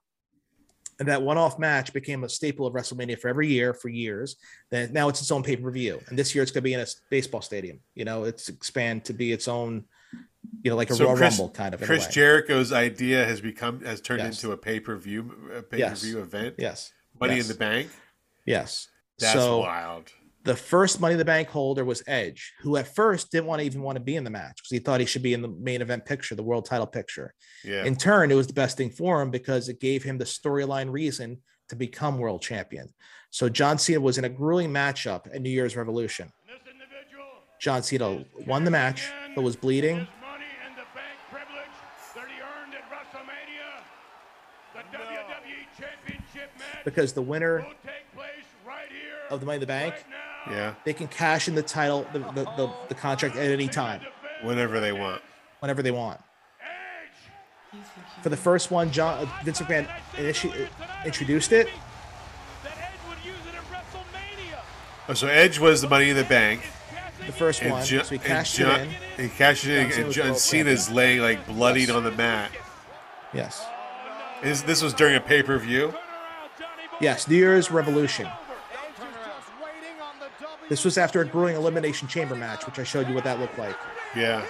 S2: And that one-off match became a staple of WrestleMania for every year for years. Then now it's its own pay-per-view, and this year it's going to be in a baseball stadium. You know, it's expand to be its own, you know, like a
S3: So
S2: Royal
S3: Chris,
S2: Rumble kind of.
S3: Chris. Jericho's idea has become has turned
S2: Yes.
S3: into a pay per view a pay per
S2: Yes.
S3: event.
S2: yes,
S3: Money
S2: Yes.
S3: in the Bank.
S2: yes.
S3: That's
S2: so,
S3: wild.
S2: The first Money in the Bank holder was Edge, who at first didn't want to even want to be in the match because he thought he should be in the main event picture, the world title picture.
S3: Yeah.
S2: In turn, it was the best thing for him because it gave him the storyline reason to become world champion. So John Cena was in a grueling matchup at New Year's Revolution. John Cena won the match, but was bleeding.
S7: his money in the bank privilege that he earned at WrestleMania. The WWE Championship match
S2: because the winner
S7: will take place right
S2: of the Money in the Bank,
S7: right now.
S3: Yeah.
S2: they can cash in the title, the, the, the, the contract at any time,
S3: Whenever they want.
S2: whenever they want. For the first one, John uh, Vince McMahon initi- introduced it.
S7: That Edge would use it at WrestleMania.
S3: Oh, so Edge was the Money in the Bank.
S2: The first
S3: And,
S2: one,
S3: Jo-
S2: so he
S3: and
S2: cashed
S3: John,
S2: it in.
S3: he cashed it in, and John Cena's laying like bloodied
S2: Yes.
S3: on the mat.
S2: Yes.
S3: Is this was during a pay per view?
S2: Yes, New Year's Revolution. This was after a grueling elimination chamber match, which I showed you what that looked like.
S3: Yeah.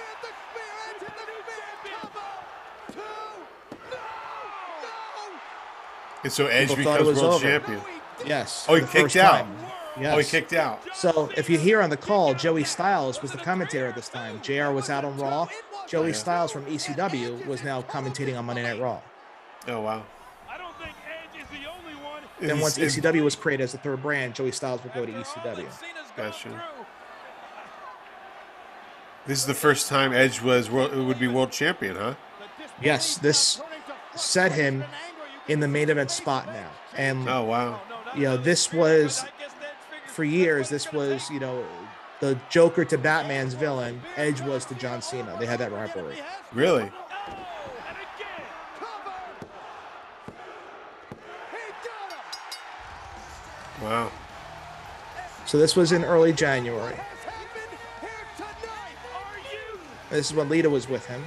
S3: And so Edge
S2: People
S3: becomes world
S2: over.
S3: champion.
S2: Yes.
S3: Oh, he kicked out.
S2: time. Yes.
S3: Oh, he kicked out.
S2: So if you hear on the call, Joey Styles was the commentator at this time. JR was out on Raw. Joey Styles from ECW was now commentating on Monday Night Raw.
S3: Oh wow.
S7: I don't think Edge is the only one.
S2: Then once ECW was created as the third brand, Joey Styles would go to ECW.
S3: This is the first time Edge was world, would be world champion, huh?
S2: Yes, this set him in the main event spot now. And
S3: Oh wow.
S2: you know, this was for years, this was, you know, the Joker to Batman's villain. Edge was to John Cena. They had that rivalry.
S3: Really? Wow.
S2: So this was in early January. This is when Lita was with him.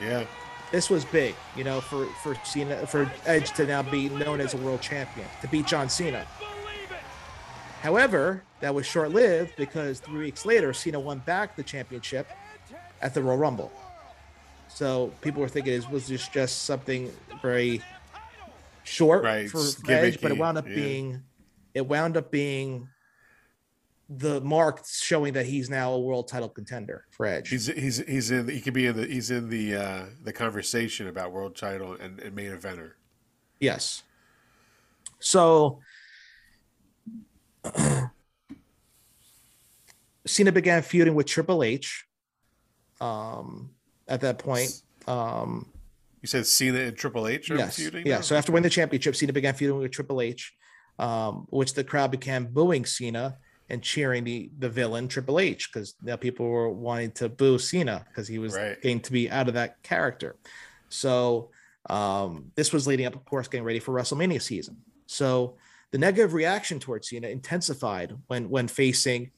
S3: Yeah.
S2: This was big, you know, for for Cena for Edge to now be known as a world champion to beat John Cena. However, that was short lived because three weeks later, Cena won back the championship at the Royal Rumble. So people were thinking it was just just something very short
S3: Right,
S2: for
S3: it's
S2: Edge, but it wound up
S3: yeah.
S2: being it wound up being the mark showing that he's now a world title contender for Edge.
S3: He's he's he's in he could be in the he's in the uh the conversation about world title and, and main eventer.
S2: Yes. So Cena began feuding with Triple H. Um, at that point, um,
S3: You said Cena and Triple H are
S2: yes,
S3: feuding.
S2: yeah.
S3: now?
S2: So after winning the championship, Cena began feuding with Triple H, um, which the crowd began booing Cena and cheering the the villain Triple H because now people were wanting to boo Cena because he was
S3: Right.
S2: getting to be out of that character. So um, this was leading up, of course, getting ready for WrestleMania season. So the negative reaction towards Cena intensified when when facing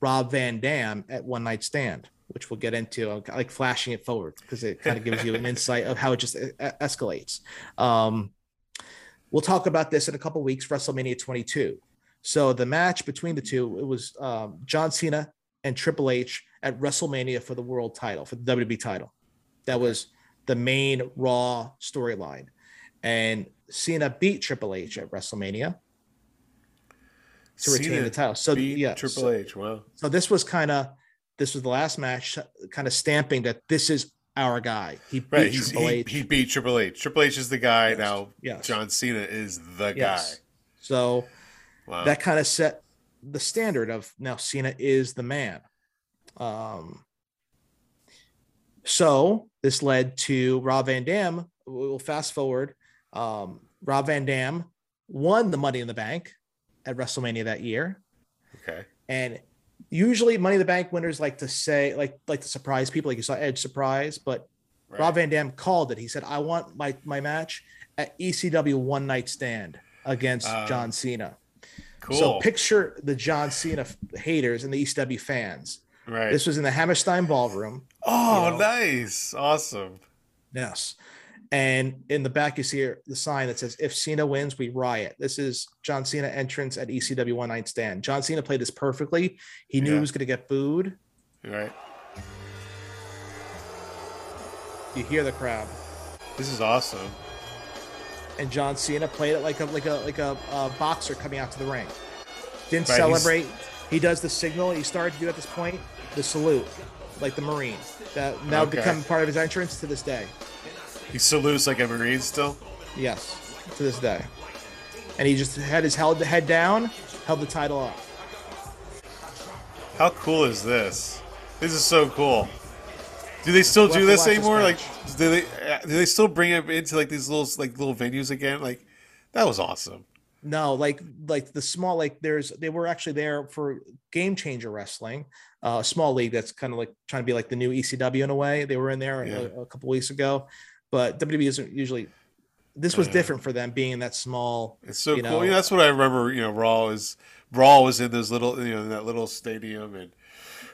S2: Rob Van Dam at One Night Stand, which we'll get into. I like flashing it forward because it kind of gives you an insight of how it just escalates. Um, we'll talk about this in a couple weeks. WrestleMania 22. So the match between the two, it was um, John Cena and Triple H at WrestleMania for the world title, for the WWE title. That was the main Raw storyline, and Cena beat Triple H at WrestleMania to retain
S3: Cena
S2: the title. So yeah,
S3: Triple
S2: so-
S3: H. Wow.
S2: so this was kind of this was the last match, kind of stamping that this is our guy. He beat
S3: Right.
S2: Triple
S3: he,
S2: H.
S3: he beat Triple H. Triple H is the guy now.
S2: Yes.
S3: John Cena is the
S2: yes. So
S3: guy. Wow.
S2: that kind of set the standard of now Cena is the man. Um. So this led to Rob Van Dam. We'll fast forward. Um, Rob Van Dam won the Money in the Bank at WrestleMania that year.
S3: okay.
S2: And usually Money in the Bank winners like to say, like, like to surprise people, like you saw Edge surprise, but
S3: Right.
S2: Rob Van Dam called it. He said, I want my my match at ECW one night stand against
S3: Uh,
S2: John Cena.
S3: Cool.
S2: So picture the John Cena haters and the ECW fans.
S3: right.
S2: This was in the Hammerstein Ballroom.
S3: oh,
S2: you know.
S3: nice. Awesome.
S2: Yes. And in the back, you see the sign that says, If Cena wins, we riot. This is John Cena entrance at ECW One Night Stand. John Cena played this perfectly. He knew
S3: Yeah.
S2: he was going to get booed.
S3: Right.
S2: You hear the crowd.
S3: This is awesome.
S2: And John Cena played it like a like a like a, uh boxer coming out to the ring. Didn't
S3: Right,
S2: celebrate. He does the signal. He started to do at this point the salute, like the Marine. That now
S3: Okay.
S2: become part of his entrance to this day.
S3: He salutes like a Marine still.
S2: Yes, to this day. And he just had his held the head down, held the title up.
S3: How cool is this? This is so cool. Do they still
S2: We'll
S3: do this anymore? like, do they uh, do they still bring it into like these little like little venues again? Like, that was awesome.
S2: No, like like the small like there's they were actually there for Game Changer Wrestling, uh, a small league that's kind of like trying to be like the new ECW in a way. They were in there
S3: Yeah.
S2: a, a couple weeks ago, but WWE isn't usually. This was
S3: Yeah.
S2: different for them being in that small.
S3: It's so
S2: you
S3: cool.
S2: know,
S3: Yeah, that's what I remember. You know, Raw is Raw was in those little you know that little stadium and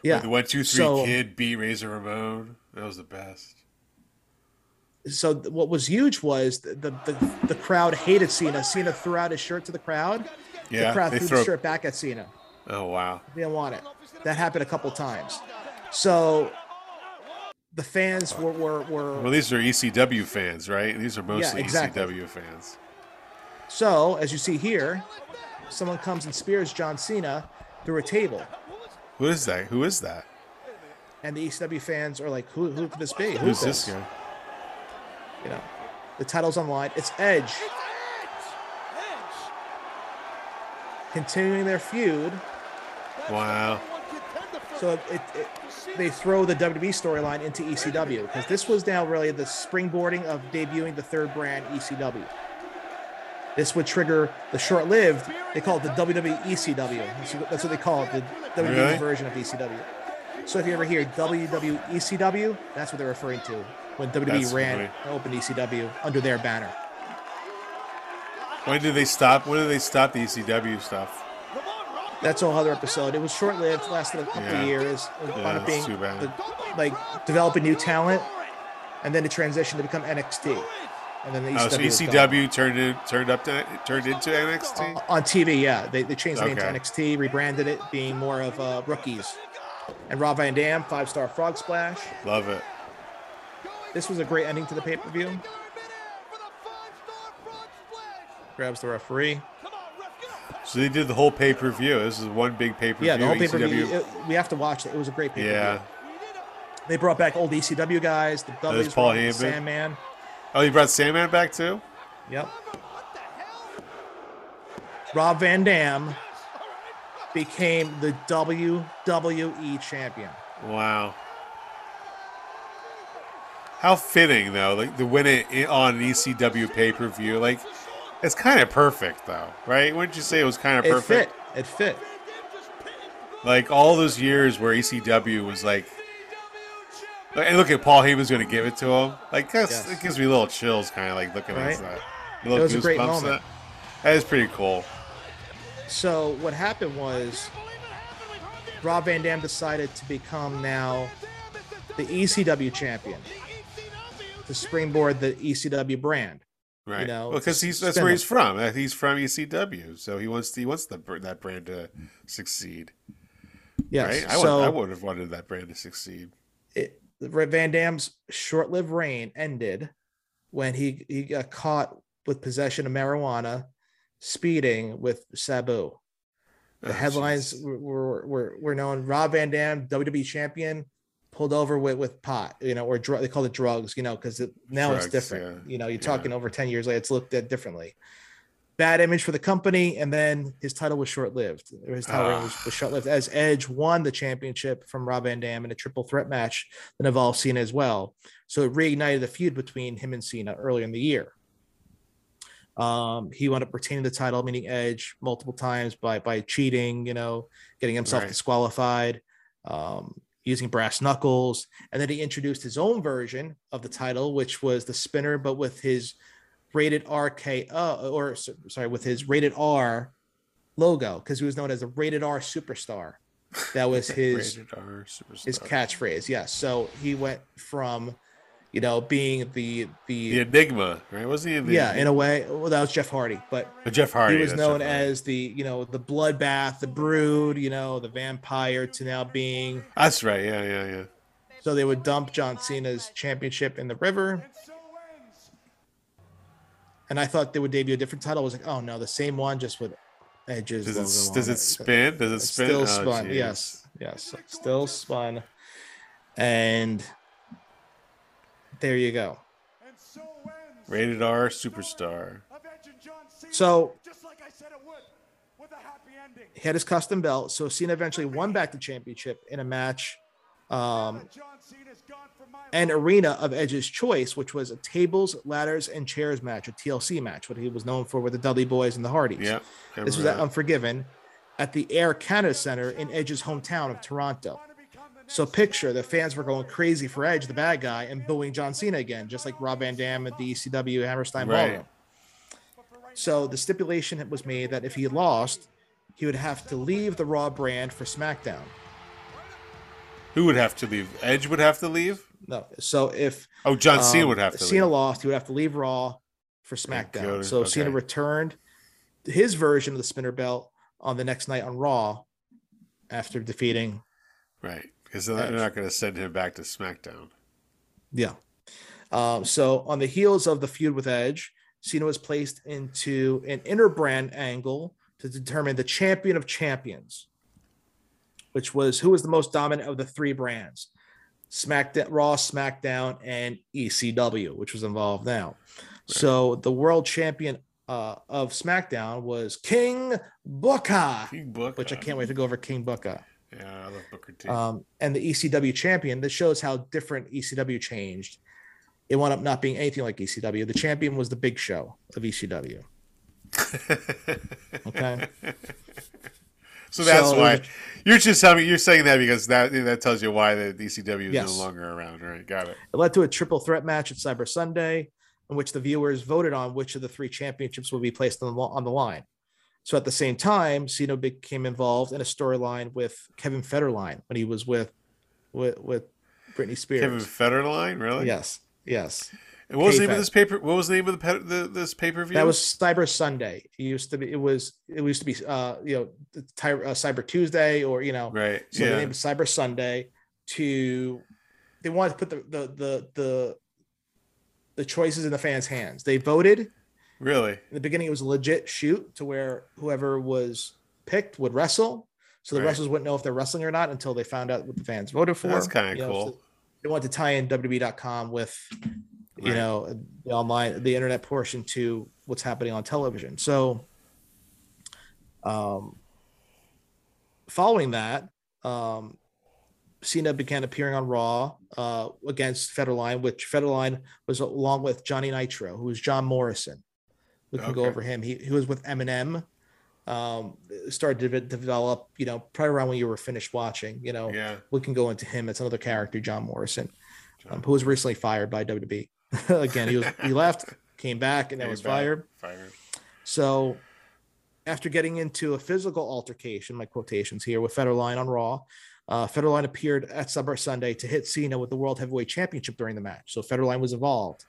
S2: Yeah.
S3: the one two three
S2: So-
S3: kid beat Razor Ramon. That was the best.
S2: So what was huge was the the, the, the crowd hated Cena. Cena threw out his shirt to the crowd.
S3: Yeah,
S2: the crowd threw
S3: throw.
S2: the shirt back at Cena.
S3: Oh wow.
S2: They didn't want it. That happened a couple times. So the fans were were, were
S3: Well, these are ECW fans, right? These are mostly
S2: exactly.
S3: ECW fans.
S2: So, as you see here, someone comes and spears John Cena through a table,
S3: Who is that? Who is that?
S2: and the ECW fans are like, "Who, who could this be?
S3: Who's this guy?
S2: You know, the title's on the line. It's Edge continuing their feud.
S3: Wow.
S2: So it, it, they throw the WWE storyline into ECW because this was now really the springboarding of debuting the third brand ECW. This would trigger the short-lived. They call it the WWE ECW. That's what- That's what they call it, the WWE
S3: Really?
S2: version of ECW. So if you ever hear WWE ECW, that's what they're referring to when WWE
S3: That's
S2: ran and opened ECW under their banner.
S3: When did they stop? When did they stop the ECW stuff?
S2: That's a whole other episode. It was short-lived, lasted a couple
S3: Yeah.
S2: of years. It
S3: Yeah,
S2: wound up being the- like developing new talent, and then it transitioned to become NXT, and then the
S3: Oh, so
S2: ECW.
S3: ECW turned in, turned up to turned into NXT.
S2: on TV. Yeah, they, they changed the name to NXT, rebranded it, being more of uh, rookies. And Rob Van Dam, five-star Frog Splash.
S3: Love it.
S2: This was a great ending to the pay-per-view. Grabs the referee.
S3: So they did the whole pay per view. This is one big pay per view.
S2: Yeah, the whole pay-per-view. we have to watch it. It was a great pay-per-view.
S3: Yeah.
S2: They brought back old ECW guys. The Dudleys,
S3: Paul Heyman.
S2: Sandman.
S3: Oh, you brought Sandman back too.
S2: Yep. Rob Van Dam became the WWE champion.
S3: Wow. How fitting though, like to win it on an ECW pay per view. Like, it's kind of perfect though, right? Wouldn't you say it was kind of perfect?
S2: It fit. It fit.
S3: Like all those years where ECW was like, and look at Paul Heyman's going to give it to him. Like, that's,
S2: Yes.
S3: it gives me little chills, kind of like looking
S2: Right.
S3: at that. Little
S2: It was a great moment.
S3: That. that is pretty cool.
S2: So what happened was Rob Van Dam decided to become now the ECW champion to springboard the ECW brand.
S3: Right.
S2: know,
S3: because he's that's where he's from. Uh, He's from ECW, so he wants he wants the that brand to succeed.
S2: Yes.
S3: Right. I would I would have wanted that brand to succeed.
S2: it, Van Dam's short-lived reign ended when he he got caught with possession of marijuana, speeding with Sabu. The
S3: Oh,
S2: headlines were, were were known: Rob Van Dam, WWE champion, pulled over with with pot, you know, or drug. They call it drugs, you know, because it, now
S3: Drugs,
S2: it's different.
S3: yeah.
S2: You know, you're
S3: Yeah.
S2: talking over ten years later, it's looked at differently. Bad image for the company, and then his title was short lived. His title reign was, was short lived as Edge won the championship from Rob Van Dam in a triple threat match that involved Cena as well. So it reignited the feud between him and Cena earlier in the year. Um, he wound up retaining the title, meaning Edge, multiple times by by cheating, you know, getting himself
S3: Right.
S2: disqualified, um, using brass knuckles, and then he introduced his own version of the title, which was the spinner, but with his rated RKO or sorry, with his rated R logo, because he was known as a rated R superstar. That was his
S3: Rated R
S2: his catchphrase. Yes. So he went from, you know, being the the,
S3: the Enigma, right? Wasn't he? The,
S2: yeah, in a way. Well, that was Jeff Hardy, but
S3: Uh, Jeff Hardy.
S2: he was known as the you know the bloodbath, the brood, you know, the vampire to now being.
S3: That's right. Yeah, yeah, yeah.
S2: So they would dump John Cena's championship in the river,
S4: And so ends
S2: and I thought they would debut a different title. I was like, oh no, the same one, just with Edge's.
S3: Does it does it spin? Does it
S2: It's
S3: spin?
S2: still
S3: Oh,
S2: spun.
S3: jeez.
S2: Yes, yes, still spun, and there you go.
S4: and so ends
S3: Rated R superstar.
S4: of Edge and John Cena.
S2: So
S4: just like I said it would, with a happy ending.
S2: he had his custom belt. So Cena eventually won back the championship in a match, um, an arena of Edge's choice, which was a tables, ladders, and chairs match, a TLC match, what he was known for with the Dudley Boys and the Hardys.
S3: Yeah.
S2: This was at. Unforgiven at the Air Canada Center in Edge's hometown of Toronto. So picture the fans were going crazy for Edge, the bad guy, and booing John Cena again, just like Rob Van Dam at the ECW Hammerstein
S3: Right.
S2: Ballroom. So the stipulation was made that if he lost, he would have to leave the Raw brand for SmackDown.
S3: Who would have to leave? Edge would have to leave.
S2: No, so if
S3: Oh, John Cena
S2: um,
S3: would have to
S2: Cena
S3: leave.
S2: lost, he would have to leave Raw for SmackDown. So Cena returned his version of the spinner belt on the next night on Raw after defeating
S3: Right. Because they're not,
S2: Edge.
S3: they're not going to send him back to SmackDown.
S2: Yeah. Um, so on the heels of the feud with Edge, Cena was placed into an inner brand angle to determine the champion of champions, which was who was the most dominant of the three brands. SmackDown, Raw, SmackDown, and ECW, which was involved now. So the world champion uh, of SmackDown was King Booker,
S3: King Booker.
S2: which I can't wait to go over King Booker.
S3: Yeah, I love Booker T.
S2: Um, and the ECW champion. This shows how different ECW changed. It wound up not being anything like ECW. The champion was the Big Show of ECW. Okay.
S3: so that's
S2: so-
S3: why you're just telling me you're saying that because that that tells you why the ECW is
S2: Yes.
S3: no longer around. Right? Got it.
S2: It led to a triple threat match at Cyber Sunday, in which the viewers voted on which of the three championships would be placed on the, on the line. So at the same time, Cena became involved in a storyline with Kevin Federline when he was with with, with Britney Spears.
S3: Kevin Federline, really?
S2: Yes, yes.
S3: And what was the name of this paper? What was the name of the, the this pay per view?
S2: That was Cyber Sunday. It used to be. It was. It used to be. Uh, you know, the Ty- uh, Cyber Tuesday, or you know.
S3: right.
S2: So the
S3: yeah.
S2: name of Cyber Sunday. To, they wanted to put the the the the, the choices in the fans' hands. They voted.
S3: Really.
S2: In the beginning, it was a legit shoot to where whoever was picked would wrestle. So the
S3: Right.
S2: wrestlers wouldn't know if they're wrestling or not until they found out what the fans voted for.
S3: That's
S2: You know,
S3: cool.
S2: so they wanted to tie in WWE.com with, you
S3: Right.
S2: know, the online, the internet portion to what's happening on television. So, um, following that, um, Cena began appearing on Raw uh, against Federline, which Federline was along with Johnny Nitro, who was John Morrison. We can go over him. He, he was with MNM. Um, started to develop, you know, probably around when you were finished watching. You know,
S3: Yeah.
S2: we can go into him. It's another character, John Morrison, um, who was recently fired by WWE. Again, he was he left, came back, and then was
S3: back,
S2: fired.
S3: Fired.
S2: So, after getting into a physical altercation, my quotations here with Federline on Raw, uh, Federline appeared at Summer Sunday to hit Cena with the World Heavyweight Championship during the match. So Federline was involved.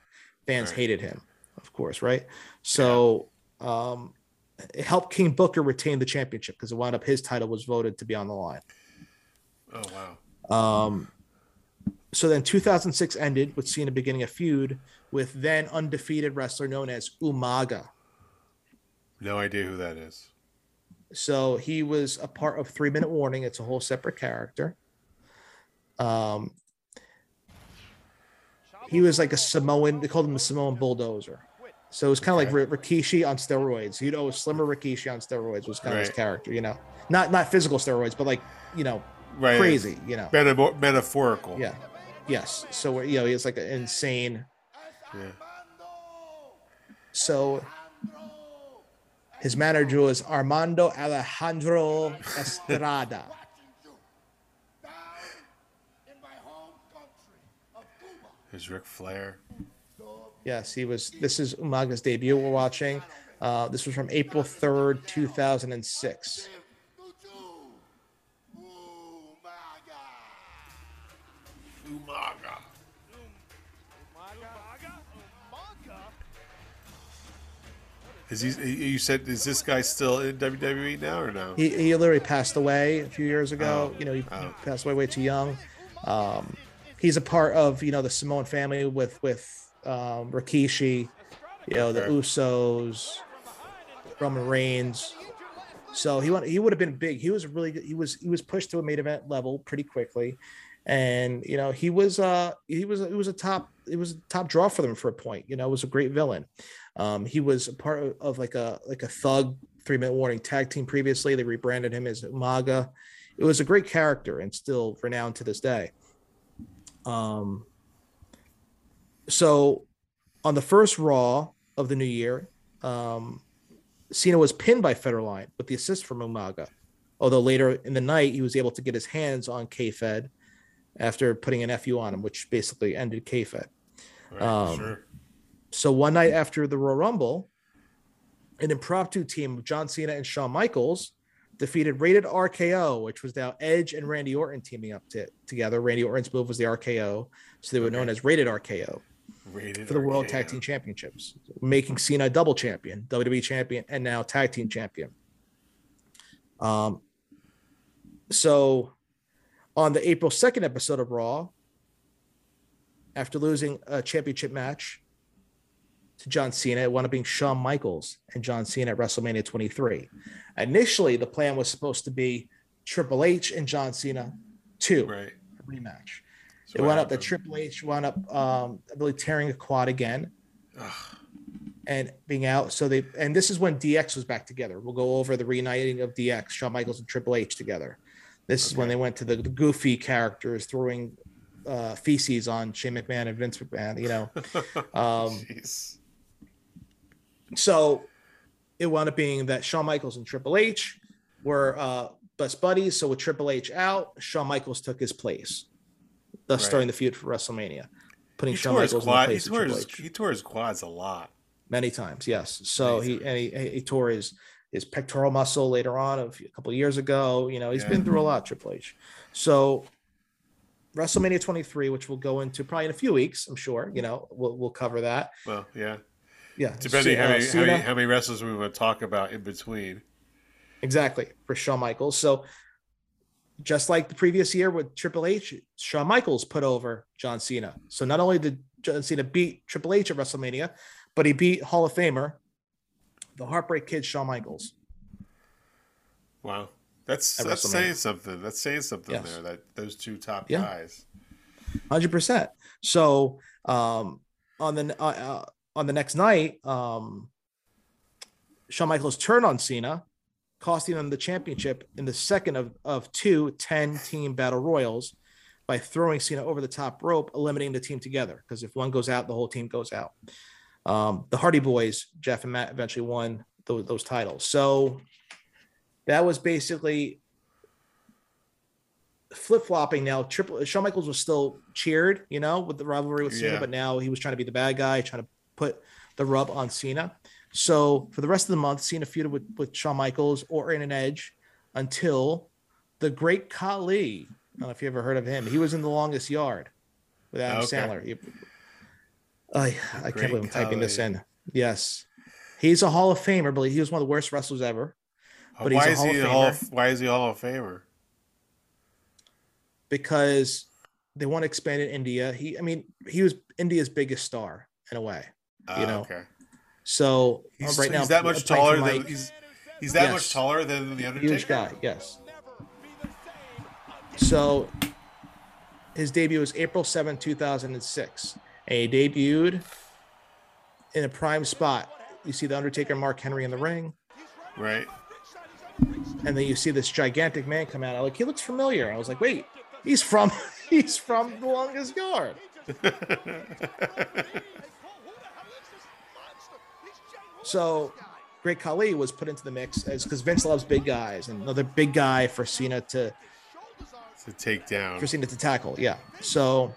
S2: Fans
S3: Right.
S2: hated him, of course, right? So um, it helped King Booker retain the championship because it wound up his title was voted to be on the line.
S3: Oh wow.
S2: Um, so then 2006 ended with Cena beginning a feud with then undefeated wrestler known as Umaga.
S3: No idea who that is.
S2: So he was a part of Three Minute Warning. It's a whole separate character. Um, he was like a Samoan. They called him the Samoan bulldozer. So it was kind of like
S3: Okay.
S2: Ri- Rikishi on steroids. You know, slimmer Rikishi on steroids was kind of his character. You know, not not physical steroids, but like you know,
S3: Right.
S2: crazy. You know,
S3: Meta- metaphorical.
S2: yeah, Yes. So you know, it's like insane.
S3: Yeah.
S2: So his manager was Armando Alejandro Estrada.
S3: Is Ric Flair.
S2: Yes, he was. This is Umaga's debut. We're watching. Uh, this was from April 3rd, 2006. Umaga.
S3: Umaga? Is he, you said, is this guy still in WWE now or no?
S2: He, he literally passed away a few years ago.
S3: Oh.
S2: You know, he
S3: oh.
S2: passed away way too young. Um, he's a part of, you know, the Samoan family with, with um, Rikishi, you know, the Usos, Roman Reigns. So he went, he would have been big. He was really he was he was pushed to a main event level pretty quickly and you know he was uh he was it was a top it was a top draw for them for a point. You know, it was a great villain. Um, he was a part of, of like a like a thug three minute warning tag team previously. They rebranded him as Umaga. It was a great character and still renowned to this day. Um, so on the first Raw of the new year, um, Cena was pinned by Federline with the assist from Umaga. Although later in the night, he was able to get his hands on K-Fed after putting an FU on him, which basically ended K-Fed.
S3: Right,
S2: um,
S3: sure.
S2: So one night after the Royal Rumble, an impromptu team of John Cena and Shawn Michaels defeated Rated RKO, which was now Edge and Randy Orton teaming up to, together. Randy Orton's move was the RKO, so they were known
S3: Okay.
S2: as Rated RKO
S3: Rated
S2: for the World Tag Team Championships, making Cena double champion, WWE champion, and now tag team champion. Um, so on the April 2nd episode of Raw, after losing a championship match to John Cena, it wound up being Shawn Michaels and John Cena at WrestleMania 23. Initially, the plan was supposed to be Triple H and John Cena 2
S3: Right.
S2: rematch.
S3: So
S2: It wound up that? Triple H wound up, um, I believe, tearing a quad again
S3: Ugh.
S2: and being out. So they, and this is when DX was back together. We'll go over the reuniting of DX, Shawn Michaels and Triple H together. This is when they went to the, the goofy characters throwing uh, feces on Shane McMahon and Vince McMahon, you know. Um, so it wound up being that Shawn Michaels and Triple H were uh, best buddies. So with Triple H out, Shawn Michaels took his place, thus
S3: Right.
S2: starting the feud for WrestleMania, putting
S3: He
S2: Shawn Michaels in the
S3: quad, he,
S2: place of
S3: tore his, he tore his quads a lot.
S2: many times yes so he and he, he he tore his his pectoral muscle later on of a couple of years ago you know he's
S3: Yeah.
S2: been through a lot triple h so wrestlemania 23 which we'll go into probably in a few weeks i'm sure you know we'll, we'll cover that
S3: Well, yeah.
S2: yeah
S3: Depending how,
S2: uh,
S3: many, how, many, how many wrestlers we want to talk about in between.
S2: exactly for shawn michaels so just like the previous year with triple h shawn michaels put over john cena so not only did john cena beat triple h at wrestlemania but he beat hall of famer the heartbreak kid shawn michaels
S3: Wow. That's
S2: At
S3: that's saying something. That's saying something
S2: Yes.
S3: there. That those two top
S2: Yeah.
S3: guys.
S2: Hundred percent. So um, on the uh, uh, on the next night, um, Shawn Michaels turned on Cena, costing them the championship in the second of of two 10 team battle royals by throwing Cena over the top rope, eliminating the team together. Because if one goes out, the whole team goes out. Um, the Hardy Boys, Jeff and Matt, eventually won those, those titles. So that was basically flip flopping now. Triple Shawn Michaels was still cheered, you know, with the rivalry with Cena,
S3: Yeah.
S2: but now he was trying to be the bad guy, trying to put the rub on Cena. So for the rest of the month, Cena feuded with, with Shawn Michaels or in an edge until the great Khali I don't know if you ever heard of him. He was in The Longest Yard with Adam
S3: Okay.
S2: Sandler. He- I, I can't believe I'm typing this in. Yes. He's a Hall of Famer, but he was one of the worst wrestlers ever. Uh, but he's
S3: why
S2: a
S3: is
S2: Hall
S3: he
S2: of
S3: a Hall
S2: Famer.
S3: of, Why is he a Hall of Famer?
S2: because they want to expand in India. He, I mean, he was India's biggest star in a way.
S3: Ah,
S2: You know,
S3: okay.
S2: So uh,
S3: He's,
S2: right now,
S3: he's that much
S2: uh,
S3: taller than
S2: Mike.
S3: he's he's that
S2: Yes.
S3: much taller than the Undertaker.
S2: huge guy. Yes. So his debut was April 7, 2006. And he debuted in a prime spot. You see the Undertaker Mark Henry in the ring,
S3: Right.
S2: and then you see this gigantic man come out. I'm like, he looks familiar. I was like, wait, he's from he's from the longest yard. So Great Khali was put into the mix as because Vince loves big guys and another big guy for Cena to
S3: to take down.
S2: for Cena to tackle. Yeah. So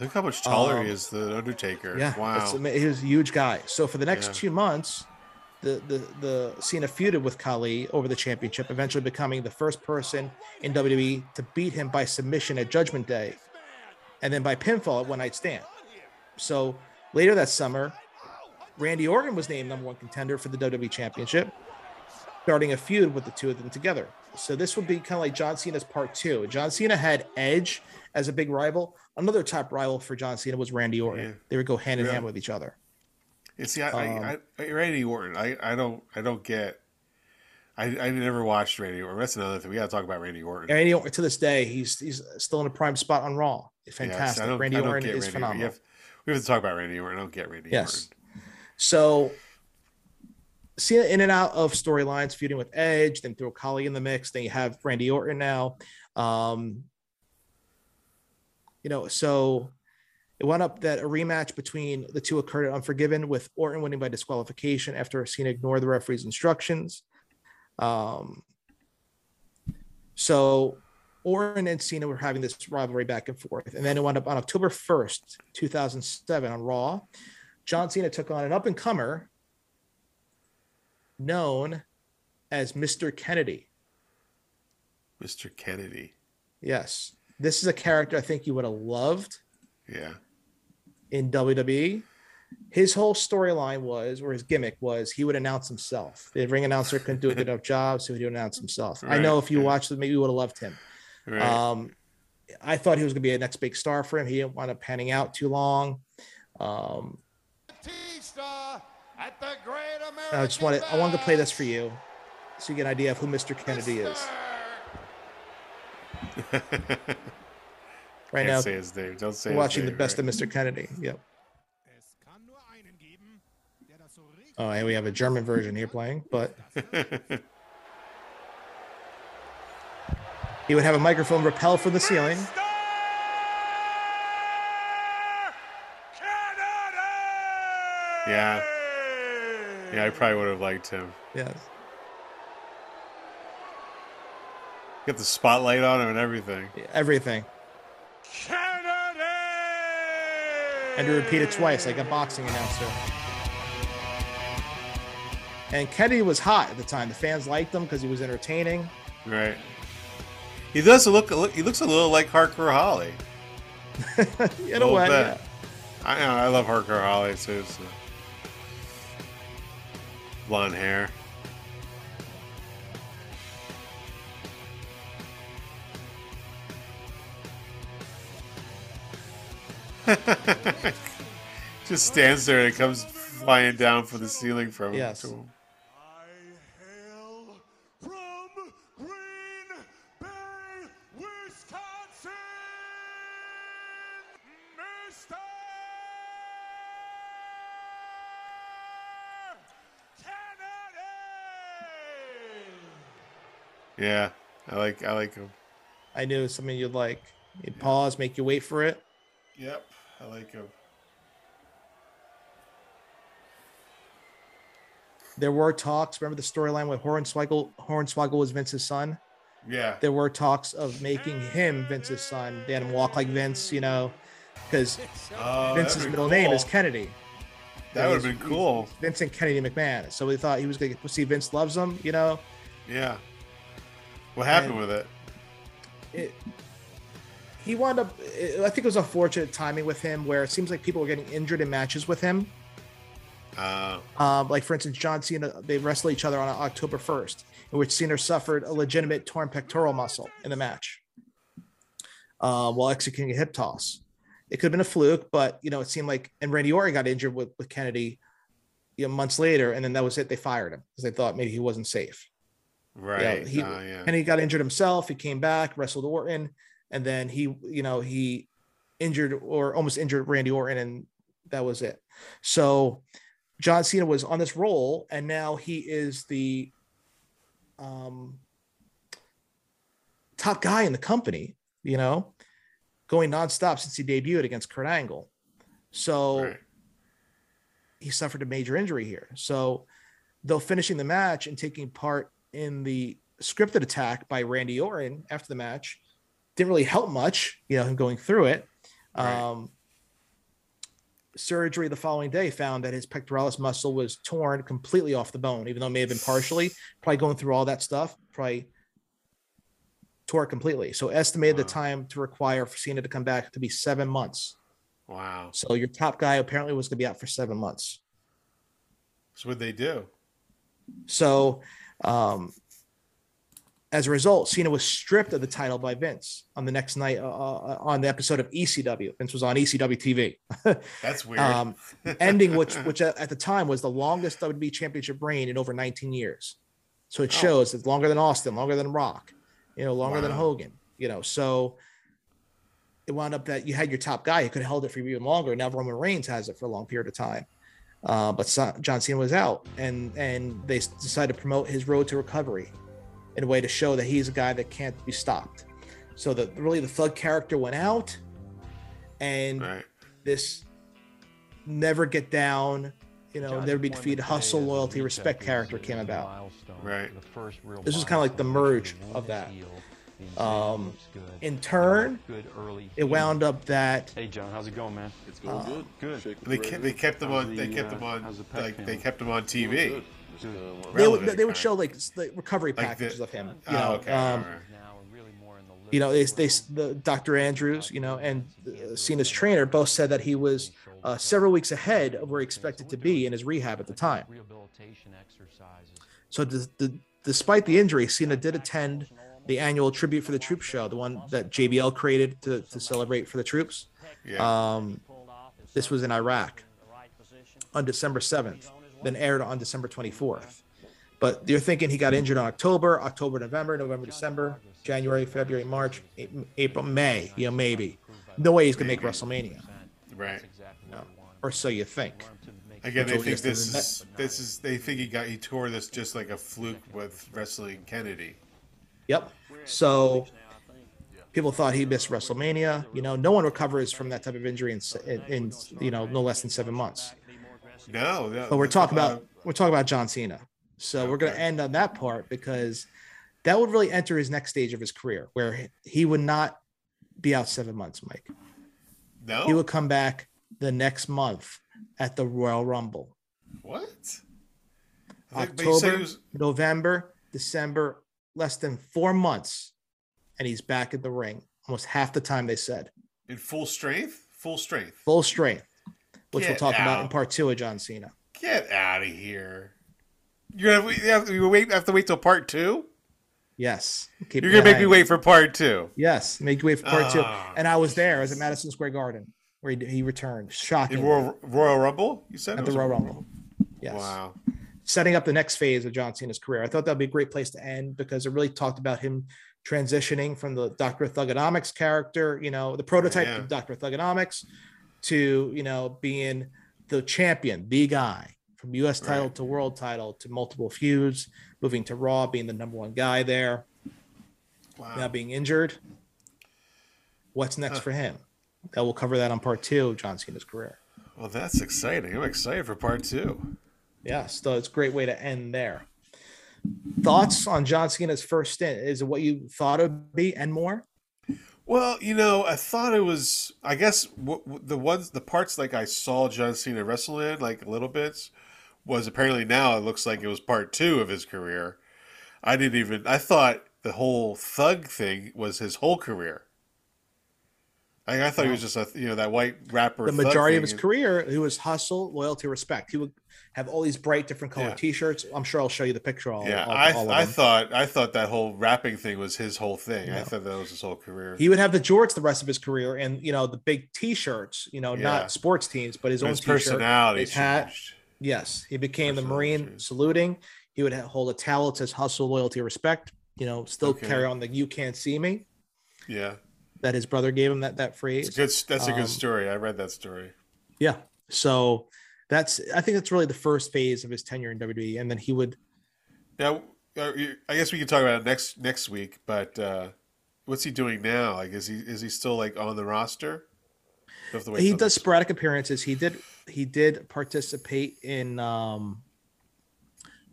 S3: Look how much taller
S2: Um,
S3: he is than Undertaker.
S2: yeah,
S3: Wow.
S2: it's ama- he was a huge guy. So for the next
S3: Yeah.
S2: two months, the the the Cena feuded with Khali over the championship, eventually becoming the first person in WWE to beat him by submission at Judgment Day, and then by pinfall at One Night Stand. So later that summer, Randy Orton was named number one contender for the WWE Championship, starting a feud with the two of them together. So this would be kind of like John Cena's part two. John Cena had Edge as a big rival. Another top rival for John Cena was Randy Orton.
S3: Yeah.
S2: They would go hand in
S3: Yeah.
S2: hand with each other.
S3: You see, I,
S2: Um,
S3: I, I, Randy Orton, I, I don't, I don't get. I, I never watched Randy Orton. That's another thing. We got to talk about Randy Orton.
S2: Randy Orton to this day, he's he's still in a prime spot on Raw. Fantastic.
S3: Don't,
S2: Randy Orton is
S3: Randy
S2: phenomenal.
S3: We have, we have to talk about Randy Orton. I don't get Randy
S2: Yes.
S3: Orton.
S2: So Cena in and out of storylines, feuding with Edge, then throw Khali in the mix. Then you have Randy Orton now. Um, you know, so it wound up that a rematch between the two occurred at Unforgiven, with Orton winning by disqualification after Cena ignored the referee's instructions. Um, so Orton and Cena were having this rivalry back and forth, and then it wound up on October first, two thousand seven, on Raw. John Cena took on an up and comer known as Mr. Kennedy.
S3: Mr. Kennedy.
S2: Yes. This is a character I think you would have loved
S3: Yeah.
S2: in WWE. His whole storyline was, or his gimmick was, he would announce himself. The ring announcer couldn't do a good enough job, so he would announce himself. I know if you
S3: yeah.
S2: watched it, maybe you would have loved him.
S3: Right.
S2: Um, I thought he was going to be a next big star for him. He didn't wind up panning out too long. Um,
S4: Batista at the Great American
S2: I just wanted I wanted to play this for you, so you get an idea of who Mr. Kennedy is. Right
S3: Can't
S2: now,
S3: say his name. Don't say
S2: we're
S3: his
S2: watching the best
S3: right?
S2: of Mr. Kennedy. Yep. Oh, and we have a German version here playing, but he would have a microphone rappel from the ceiling.
S3: Yeah. Yeah, I probably would have liked him.
S2: Yes.
S3: Get the spotlight on him and everything.
S2: Everything. And to repeat it twice, like a boxing announcer. And Kennedy was hot at the time. The fans liked him because he was entertaining.
S3: Right. He does look. look- He looks a little like Hardcore Holly.
S2: In a
S3: Little
S2: way, yeah.
S3: I know. I love Hardcore Holly too. So. Blonde hair. Just stands there and it comes flying down from the ceiling from
S2: Yes.
S3: to him. Yeah, I like. I like him.
S2: I knew something you'd like. You'd pause, make you wait for it.
S3: Yep, I like him.
S2: There were talks. Remember the storyline with Hornswoggle? Hornswoggle was Vince's son.
S3: Yeah.
S2: There were talks of making him Vince's son. They had him walk like Vince, you know, because
S3: Oh, that'd
S2: Vince's middle name is. Kennedy.
S3: That would have been cool.
S2: Vincent Kennedy McMahon. So we thought he was going to see Vince loves him, you know.
S3: Yeah. What happened
S2: And-
S3: with it?
S2: it, he wound up. I think it was unfortunate timing with him, where it seems like people were getting injured in matches with him.
S3: Uh,
S2: Um, like for instance, John Cena, they wrestled each other on October 1st, in which Cena suffered a legitimate torn pectoral muscle in the match uh, while executing a hip toss. It could have been a fluke, but you know, it seemed like and Randy Orton got injured with, with Kennedy you know, months later, and then that was it. They fired him because they thought maybe he wasn't safe.
S3: Right.
S2: he
S3: uh, yeah.
S2: and he got injured himself. He came back, wrestled Orton, and then he, you know, he injured or almost injured Randy Orton, and that was it. So John Cena was on this roll, and now he is the um, top guy in the company. You know, going nonstop since he debuted against Kurt Angle. So
S3: Right.
S2: he suffered a major injury here. So, though finishing the match and taking part in the scripted attack by Randy Orton after the match didn't really help much, you know, him going through it.
S3: Right.
S2: Um, surgery the following day found that his pectoralis muscle was torn completely off the bone, even though it may have been partially, probably going through all that stuff, probably tore it completely. So, estimated the time to require for Cena to come back to be seven months.
S3: Wow.
S2: So, your top guy apparently was going to be out for seven months.
S3: So what they do?
S2: So, um, as a result, Cena was stripped of the title by Vince on the next night uh, uh, on the episode of ECW. Vince was on ECW TV,
S3: That's weird.
S2: um, ending which which at, at the time was the longest WWE Championship reign in over 19 years. So it shows it's longer than Austin, longer than Rock, you know, longer than Hogan. You know, so it wound up that you had your top guy who could have held it for even longer. Now Roman Reigns has it for a long period of time. Uh, but Sa- John Cena was out, and and they decided to promote his road to recovery in a way to show that he's a guy that can't be stopped. So that really the thug character went out, and
S3: right.
S2: this never get down, you know, never be defeated, hustle, loyalty, respect character came about.
S3: Right.
S2: This is kind of like the merge of that. Um, in turn, it wound up that
S8: Hey John, how's it going, man?
S4: It's going
S2: Uh,
S4: good.
S8: Good.
S3: They kept, they kept them
S8: How's
S3: on.
S8: the,
S3: They kept
S8: uh,
S3: them on.
S8: the pet
S3: Like they kept them on TV.
S4: Just, uh,
S2: they would they would show like the recovery
S3: Like
S2: packages
S3: the-
S2: of him. You
S3: Oh,
S2: know,
S3: okay.
S2: um,
S3: all right.
S2: you know, they, they the Dr. Andrews, you know, and uh, Cena's trainer both said that he was uh, several weeks ahead of where he expected to be in his rehab at the time. So, d- d- despite the injury, Cena did attend the annual tribute for the troop show, the one that JBL created to, to celebrate for the troops.
S3: Yeah.
S2: Um, this was in Iraq on December 7th, then aired on December 24th. But you're thinking he got injured on October, October, November, November, December, January, February, March, April, May, you know, maybe. No way he's going to make WrestleMania,
S3: right. No.
S2: Or so you think.
S3: Again, they think
S2: is
S3: this is this is. They think he got he tore this just like a fluke with wrestling Kennedy.
S2: Yep. So people thought he missed WrestleMania. You know, no one recovers from that type of injury in, in, in you know, no less than seven months.
S3: No, no.
S2: But we're talking
S3: about-
S2: about we're talking about John Cena. So we're going to end on that part because that would really enter his next stage of his career, where he- he would not be out seven months, Mike.
S3: no.
S2: He would come back the next month at the Royal Rumble,
S3: what? I think- but you said
S2: October,
S3: was-
S2: November, December, less than four months, and he's back in the ring almost half the time they said
S3: in full strength. Full strength.
S2: full strength, which we'll
S3: Get
S2: talk about in part two of John Cena.
S3: Get out of here. You're gonna you have, you wait have to wait till part two.
S2: Yes, Keep
S3: You're gonna make me wait for part two.
S2: Yes, make you wait for part two.
S3: Ah,
S2: And I was there. I was at Madison Square Garden where he, he returned. Shocking.
S3: Royal, Royal Rumble, you said
S2: at the Royal Rumble. Yes.
S3: Wow.
S2: Setting up the next phase of John Cena's career. I thought that'd be a great place to end because it really talked about him transitioning from the Dr. Thuganomics character, you know, the prototype
S3: Yeah.
S2: of Dr. Thuganomics to, you know, being the champion, the guy from US title
S3: Right.
S2: to world title to multiple feuds, moving to Raw, being the number one guy there,
S3: Wow.
S2: now being injured. What's next for him? That we'll cover that on part two of John Cena's career.
S3: Well, that's exciting. I'm excited for part two.
S2: Yes, so it's a great way to end there. Thoughts on John Cena's first stint? Is it what you thought it would be and more?
S3: Well, you know, I thought it was. I guess w- w- the ones, the parts like I saw John Cena wrestle in, like little bits, was apparently now it looks like it was part two of his career. I didn't even. I thought the whole thug thing was his whole career. I, I thought he was just a you know that white rapper.
S2: the majority of his career, he was hustle, loyalty, respect. He would have all these bright, different colored
S3: Yeah.
S2: T-shirts. I'm sure I'll show you the picture. All,
S3: Yeah,
S2: all,
S3: I,
S2: all
S3: I thought I thought that whole rapping thing was his whole thing. I thought that was his whole career.
S2: he would have the jorts the rest of his career, and you know the big T-shirts. You know,
S3: Yeah.
S2: not sports teams, but his
S3: But
S2: own
S3: his personality
S2: his hat.
S3: changed.
S2: Yes, he became the Marine
S3: changed.
S2: saluting. He would hold a towel that says "Hustle, Loyalty, Respect." You know, still
S3: Okay.
S2: carry on the "You can't see me"
S3: Yeah,
S2: that his brother gave him that that phrase.
S3: it's good. That's a
S2: Um,
S3: good story. I read that story.
S2: Yeah. So that's I think that's really the first phase of his tenure in WWE, and then he would
S3: Now, uh, I guess we can talk about it next next week. But uh, what's he doing now? Like, is he is he still like on the roster? We'll have to wait
S2: he does sporadic appearances. He did he did participate in um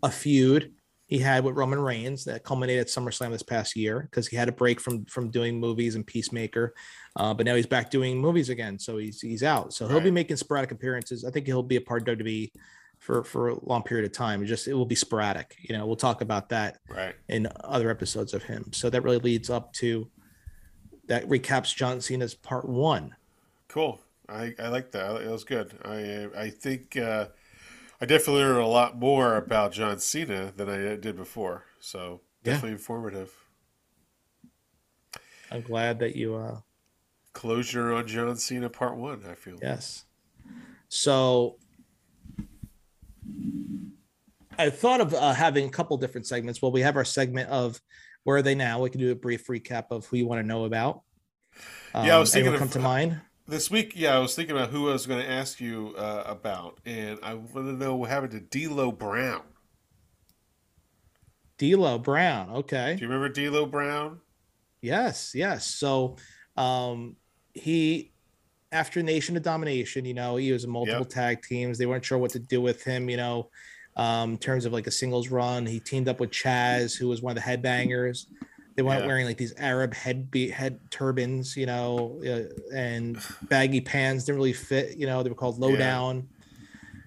S2: a feud he had with Roman Reigns that culminated at SummerSlam this past year because he had a break from from doing movies and Peacemaker, uh, but now he's back doing movies again. So he's he's out. So he'll be making sporadic appearances. I think he'll be a part of WWE for for a long period of time. It just it will be sporadic. You know, we'll talk about that
S3: Right.
S2: in other episodes of him. So that really leads up to that recaps John Cena's part one.
S3: Cool. I, I like that. It was good. I I think uh, I definitely learned a lot more about John Cena than I did before. So
S2: Yeah.
S3: definitely informative.
S2: I'm glad that you uh
S3: Closure on John Cena Part One. I feel.
S2: yes. So I thought of uh, having a couple different segments. Well, we have our segment of where are they now? We can do a brief recap of who you want to know about.
S3: Yeah, I was thinking
S2: anyone
S3: of-
S2: come to mind.
S3: This week, yeah, I was thinking about who I was going to ask you uh, about, and I want to know what happened to D'Lo Brown.
S2: D'Lo Brown. Okay.
S3: Do you remember D'Lo Brown?
S2: Yes, yes. So um he after Nation of Domination, you know, he was in multiple
S3: Yep.
S2: tag teams. They weren't sure what to do with him, you know, um, in terms of like a singles run. He teamed up with Chaz, who was one of the headbangers. They weren't
S3: Yeah.
S2: wearing like these Arab head be- head turbans, you know, uh, and baggy pants didn't really fit. You know, they were called Lo
S3: Yeah.
S2: Down.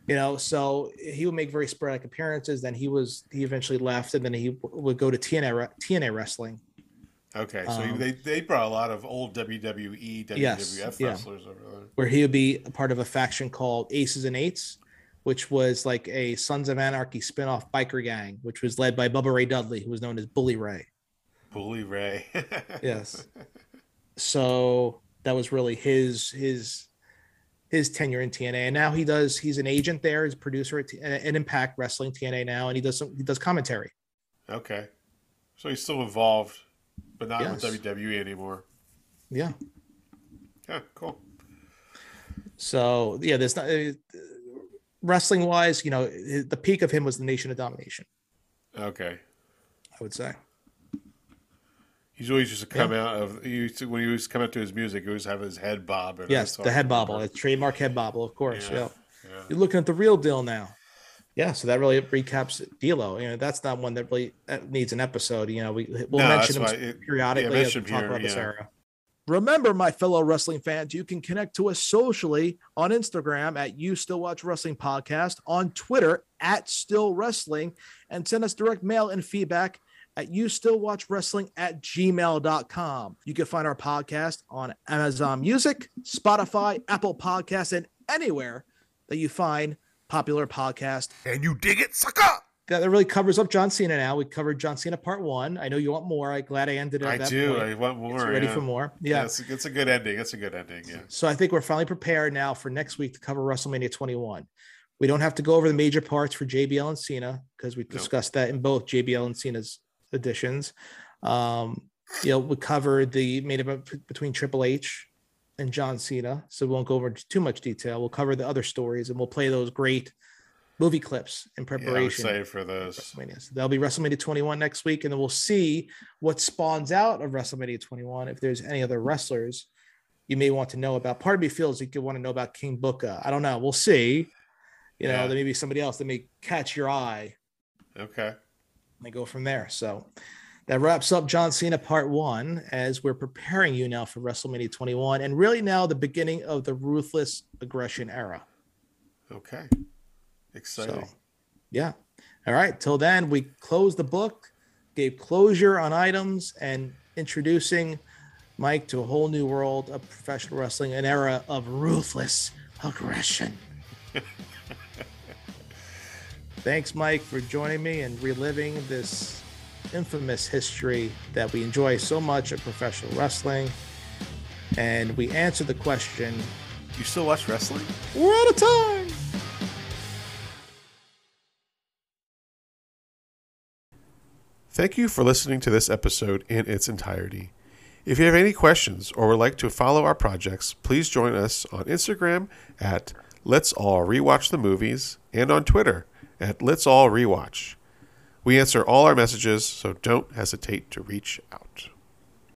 S2: You know, so he would make very sporadic appearances. Then he was he eventually left, and then he would go to TNA TNA wrestling.
S3: Okay, so
S2: Um,
S3: they, they brought a lot of old WWE, WWF
S2: Yes, yeah.
S3: wrestlers over there.
S2: where he would be a part of a faction called Aces and Eights, which was like a Sons of Anarchy spin-off biker gang, which was led by Bubba Ray Dudley, who was known as Bully Ray.
S3: Bully Ray.
S2: Yes. So that was really his his his tenure in TNA, and now he does. He's an agent there. He's a producer at, T- at Impact Wrestling TNA now, and he does some he does commentary.
S3: okay, so he's still involved, but not
S2: Yes.
S3: with WWE anymore.
S2: Yeah.
S3: Yeah, cool.
S2: So yeah, there's not uh, wrestling wise. You know, the peak of him was the Nation of Domination.
S3: Okay,
S2: I would say.
S3: He's always used to come out of he used to, when he was come out to his music. He always have his head bob. And
S2: Yes, the head bobble, the trademark head bobble, of course.
S3: Yeah,
S2: Yeah.
S3: yeah.
S2: You're looking at the real deal now. Yeah, so that really recaps D'Lo. You know, that's not one that really that needs an episode. You know, we we'll
S3: No,
S2: mention
S3: that's
S2: him
S3: it-
S2: periodically
S3: yeah,
S2: as we talk
S3: here,
S2: about this
S3: yeah.
S2: era. Remember, my fellow wrestling fans, you can connect to us socially on Instagram at You Still Watch Wrestling Podcast, on Twitter at Still Wrestling, and send us direct mail and feedback at you still watch wrestling at gmail.com. You can find our podcast on Amazon Music, Spotify, Apple Podcasts, and anywhere that you find popular podcast.
S1: And you dig it, sucker?
S2: That really covers up John Cena now. We covered John Cena part one. I know you want more. I'm glad I ended it
S3: I
S2: that
S3: do.
S2: point.
S3: I want more.
S2: Ready
S3: yeah.
S2: for more.
S3: Yeah,
S2: Yeah.
S3: it's, it's a good ending. It's a good ending. Yeah.
S2: So I think we're finally prepared now for next week to cover WrestleMania 21. We don't have to go over the major parts for JBL and Cena because we discussed that in both JBL and Cena's editions. Um, you know, we covered the main event p- between Triple H and John Cena, so we won't go over too much detail. We'll cover the other stories and we'll play those great movie clips in
S3: Yeah,
S2: preparation.
S3: excited for those.
S2: WrestleMania. So that'll be WrestleMania 21 next week, and then we'll see what spawns out of WrestleMania 21. If there's any other wrestlers you may want to know about. Part of me feels you could want to know about King Booker. I don't know. We'll see. You know,
S3: Yeah.
S2: there may be somebody else that may catch your eye
S3: Okay.
S2: And go from there. So that wraps up John Cena part one as we're preparing you now for WrestleMania 21 and really now the beginning of the ruthless aggression era.
S3: Okay. Exciting.
S2: So, yeah. All right. Till then, we close the book. gave closure on items and introducing Mike to a whole new world of professional wrestling, an era of ruthless aggression. Thanks, Mike, for joining me and reliving this infamous history that we enjoy so much of professional wrestling. And we answered the question
S3: You still watch wrestling?
S2: we're out of time.
S3: Thank you for listening to this episode in its entirety. If you have any questions or would like to follow our projects, please join us on Instagram at Let's All Rewatch the Movies and on Twitter at Let's All Rewatch. We answer all our messages, so don't hesitate to reach out.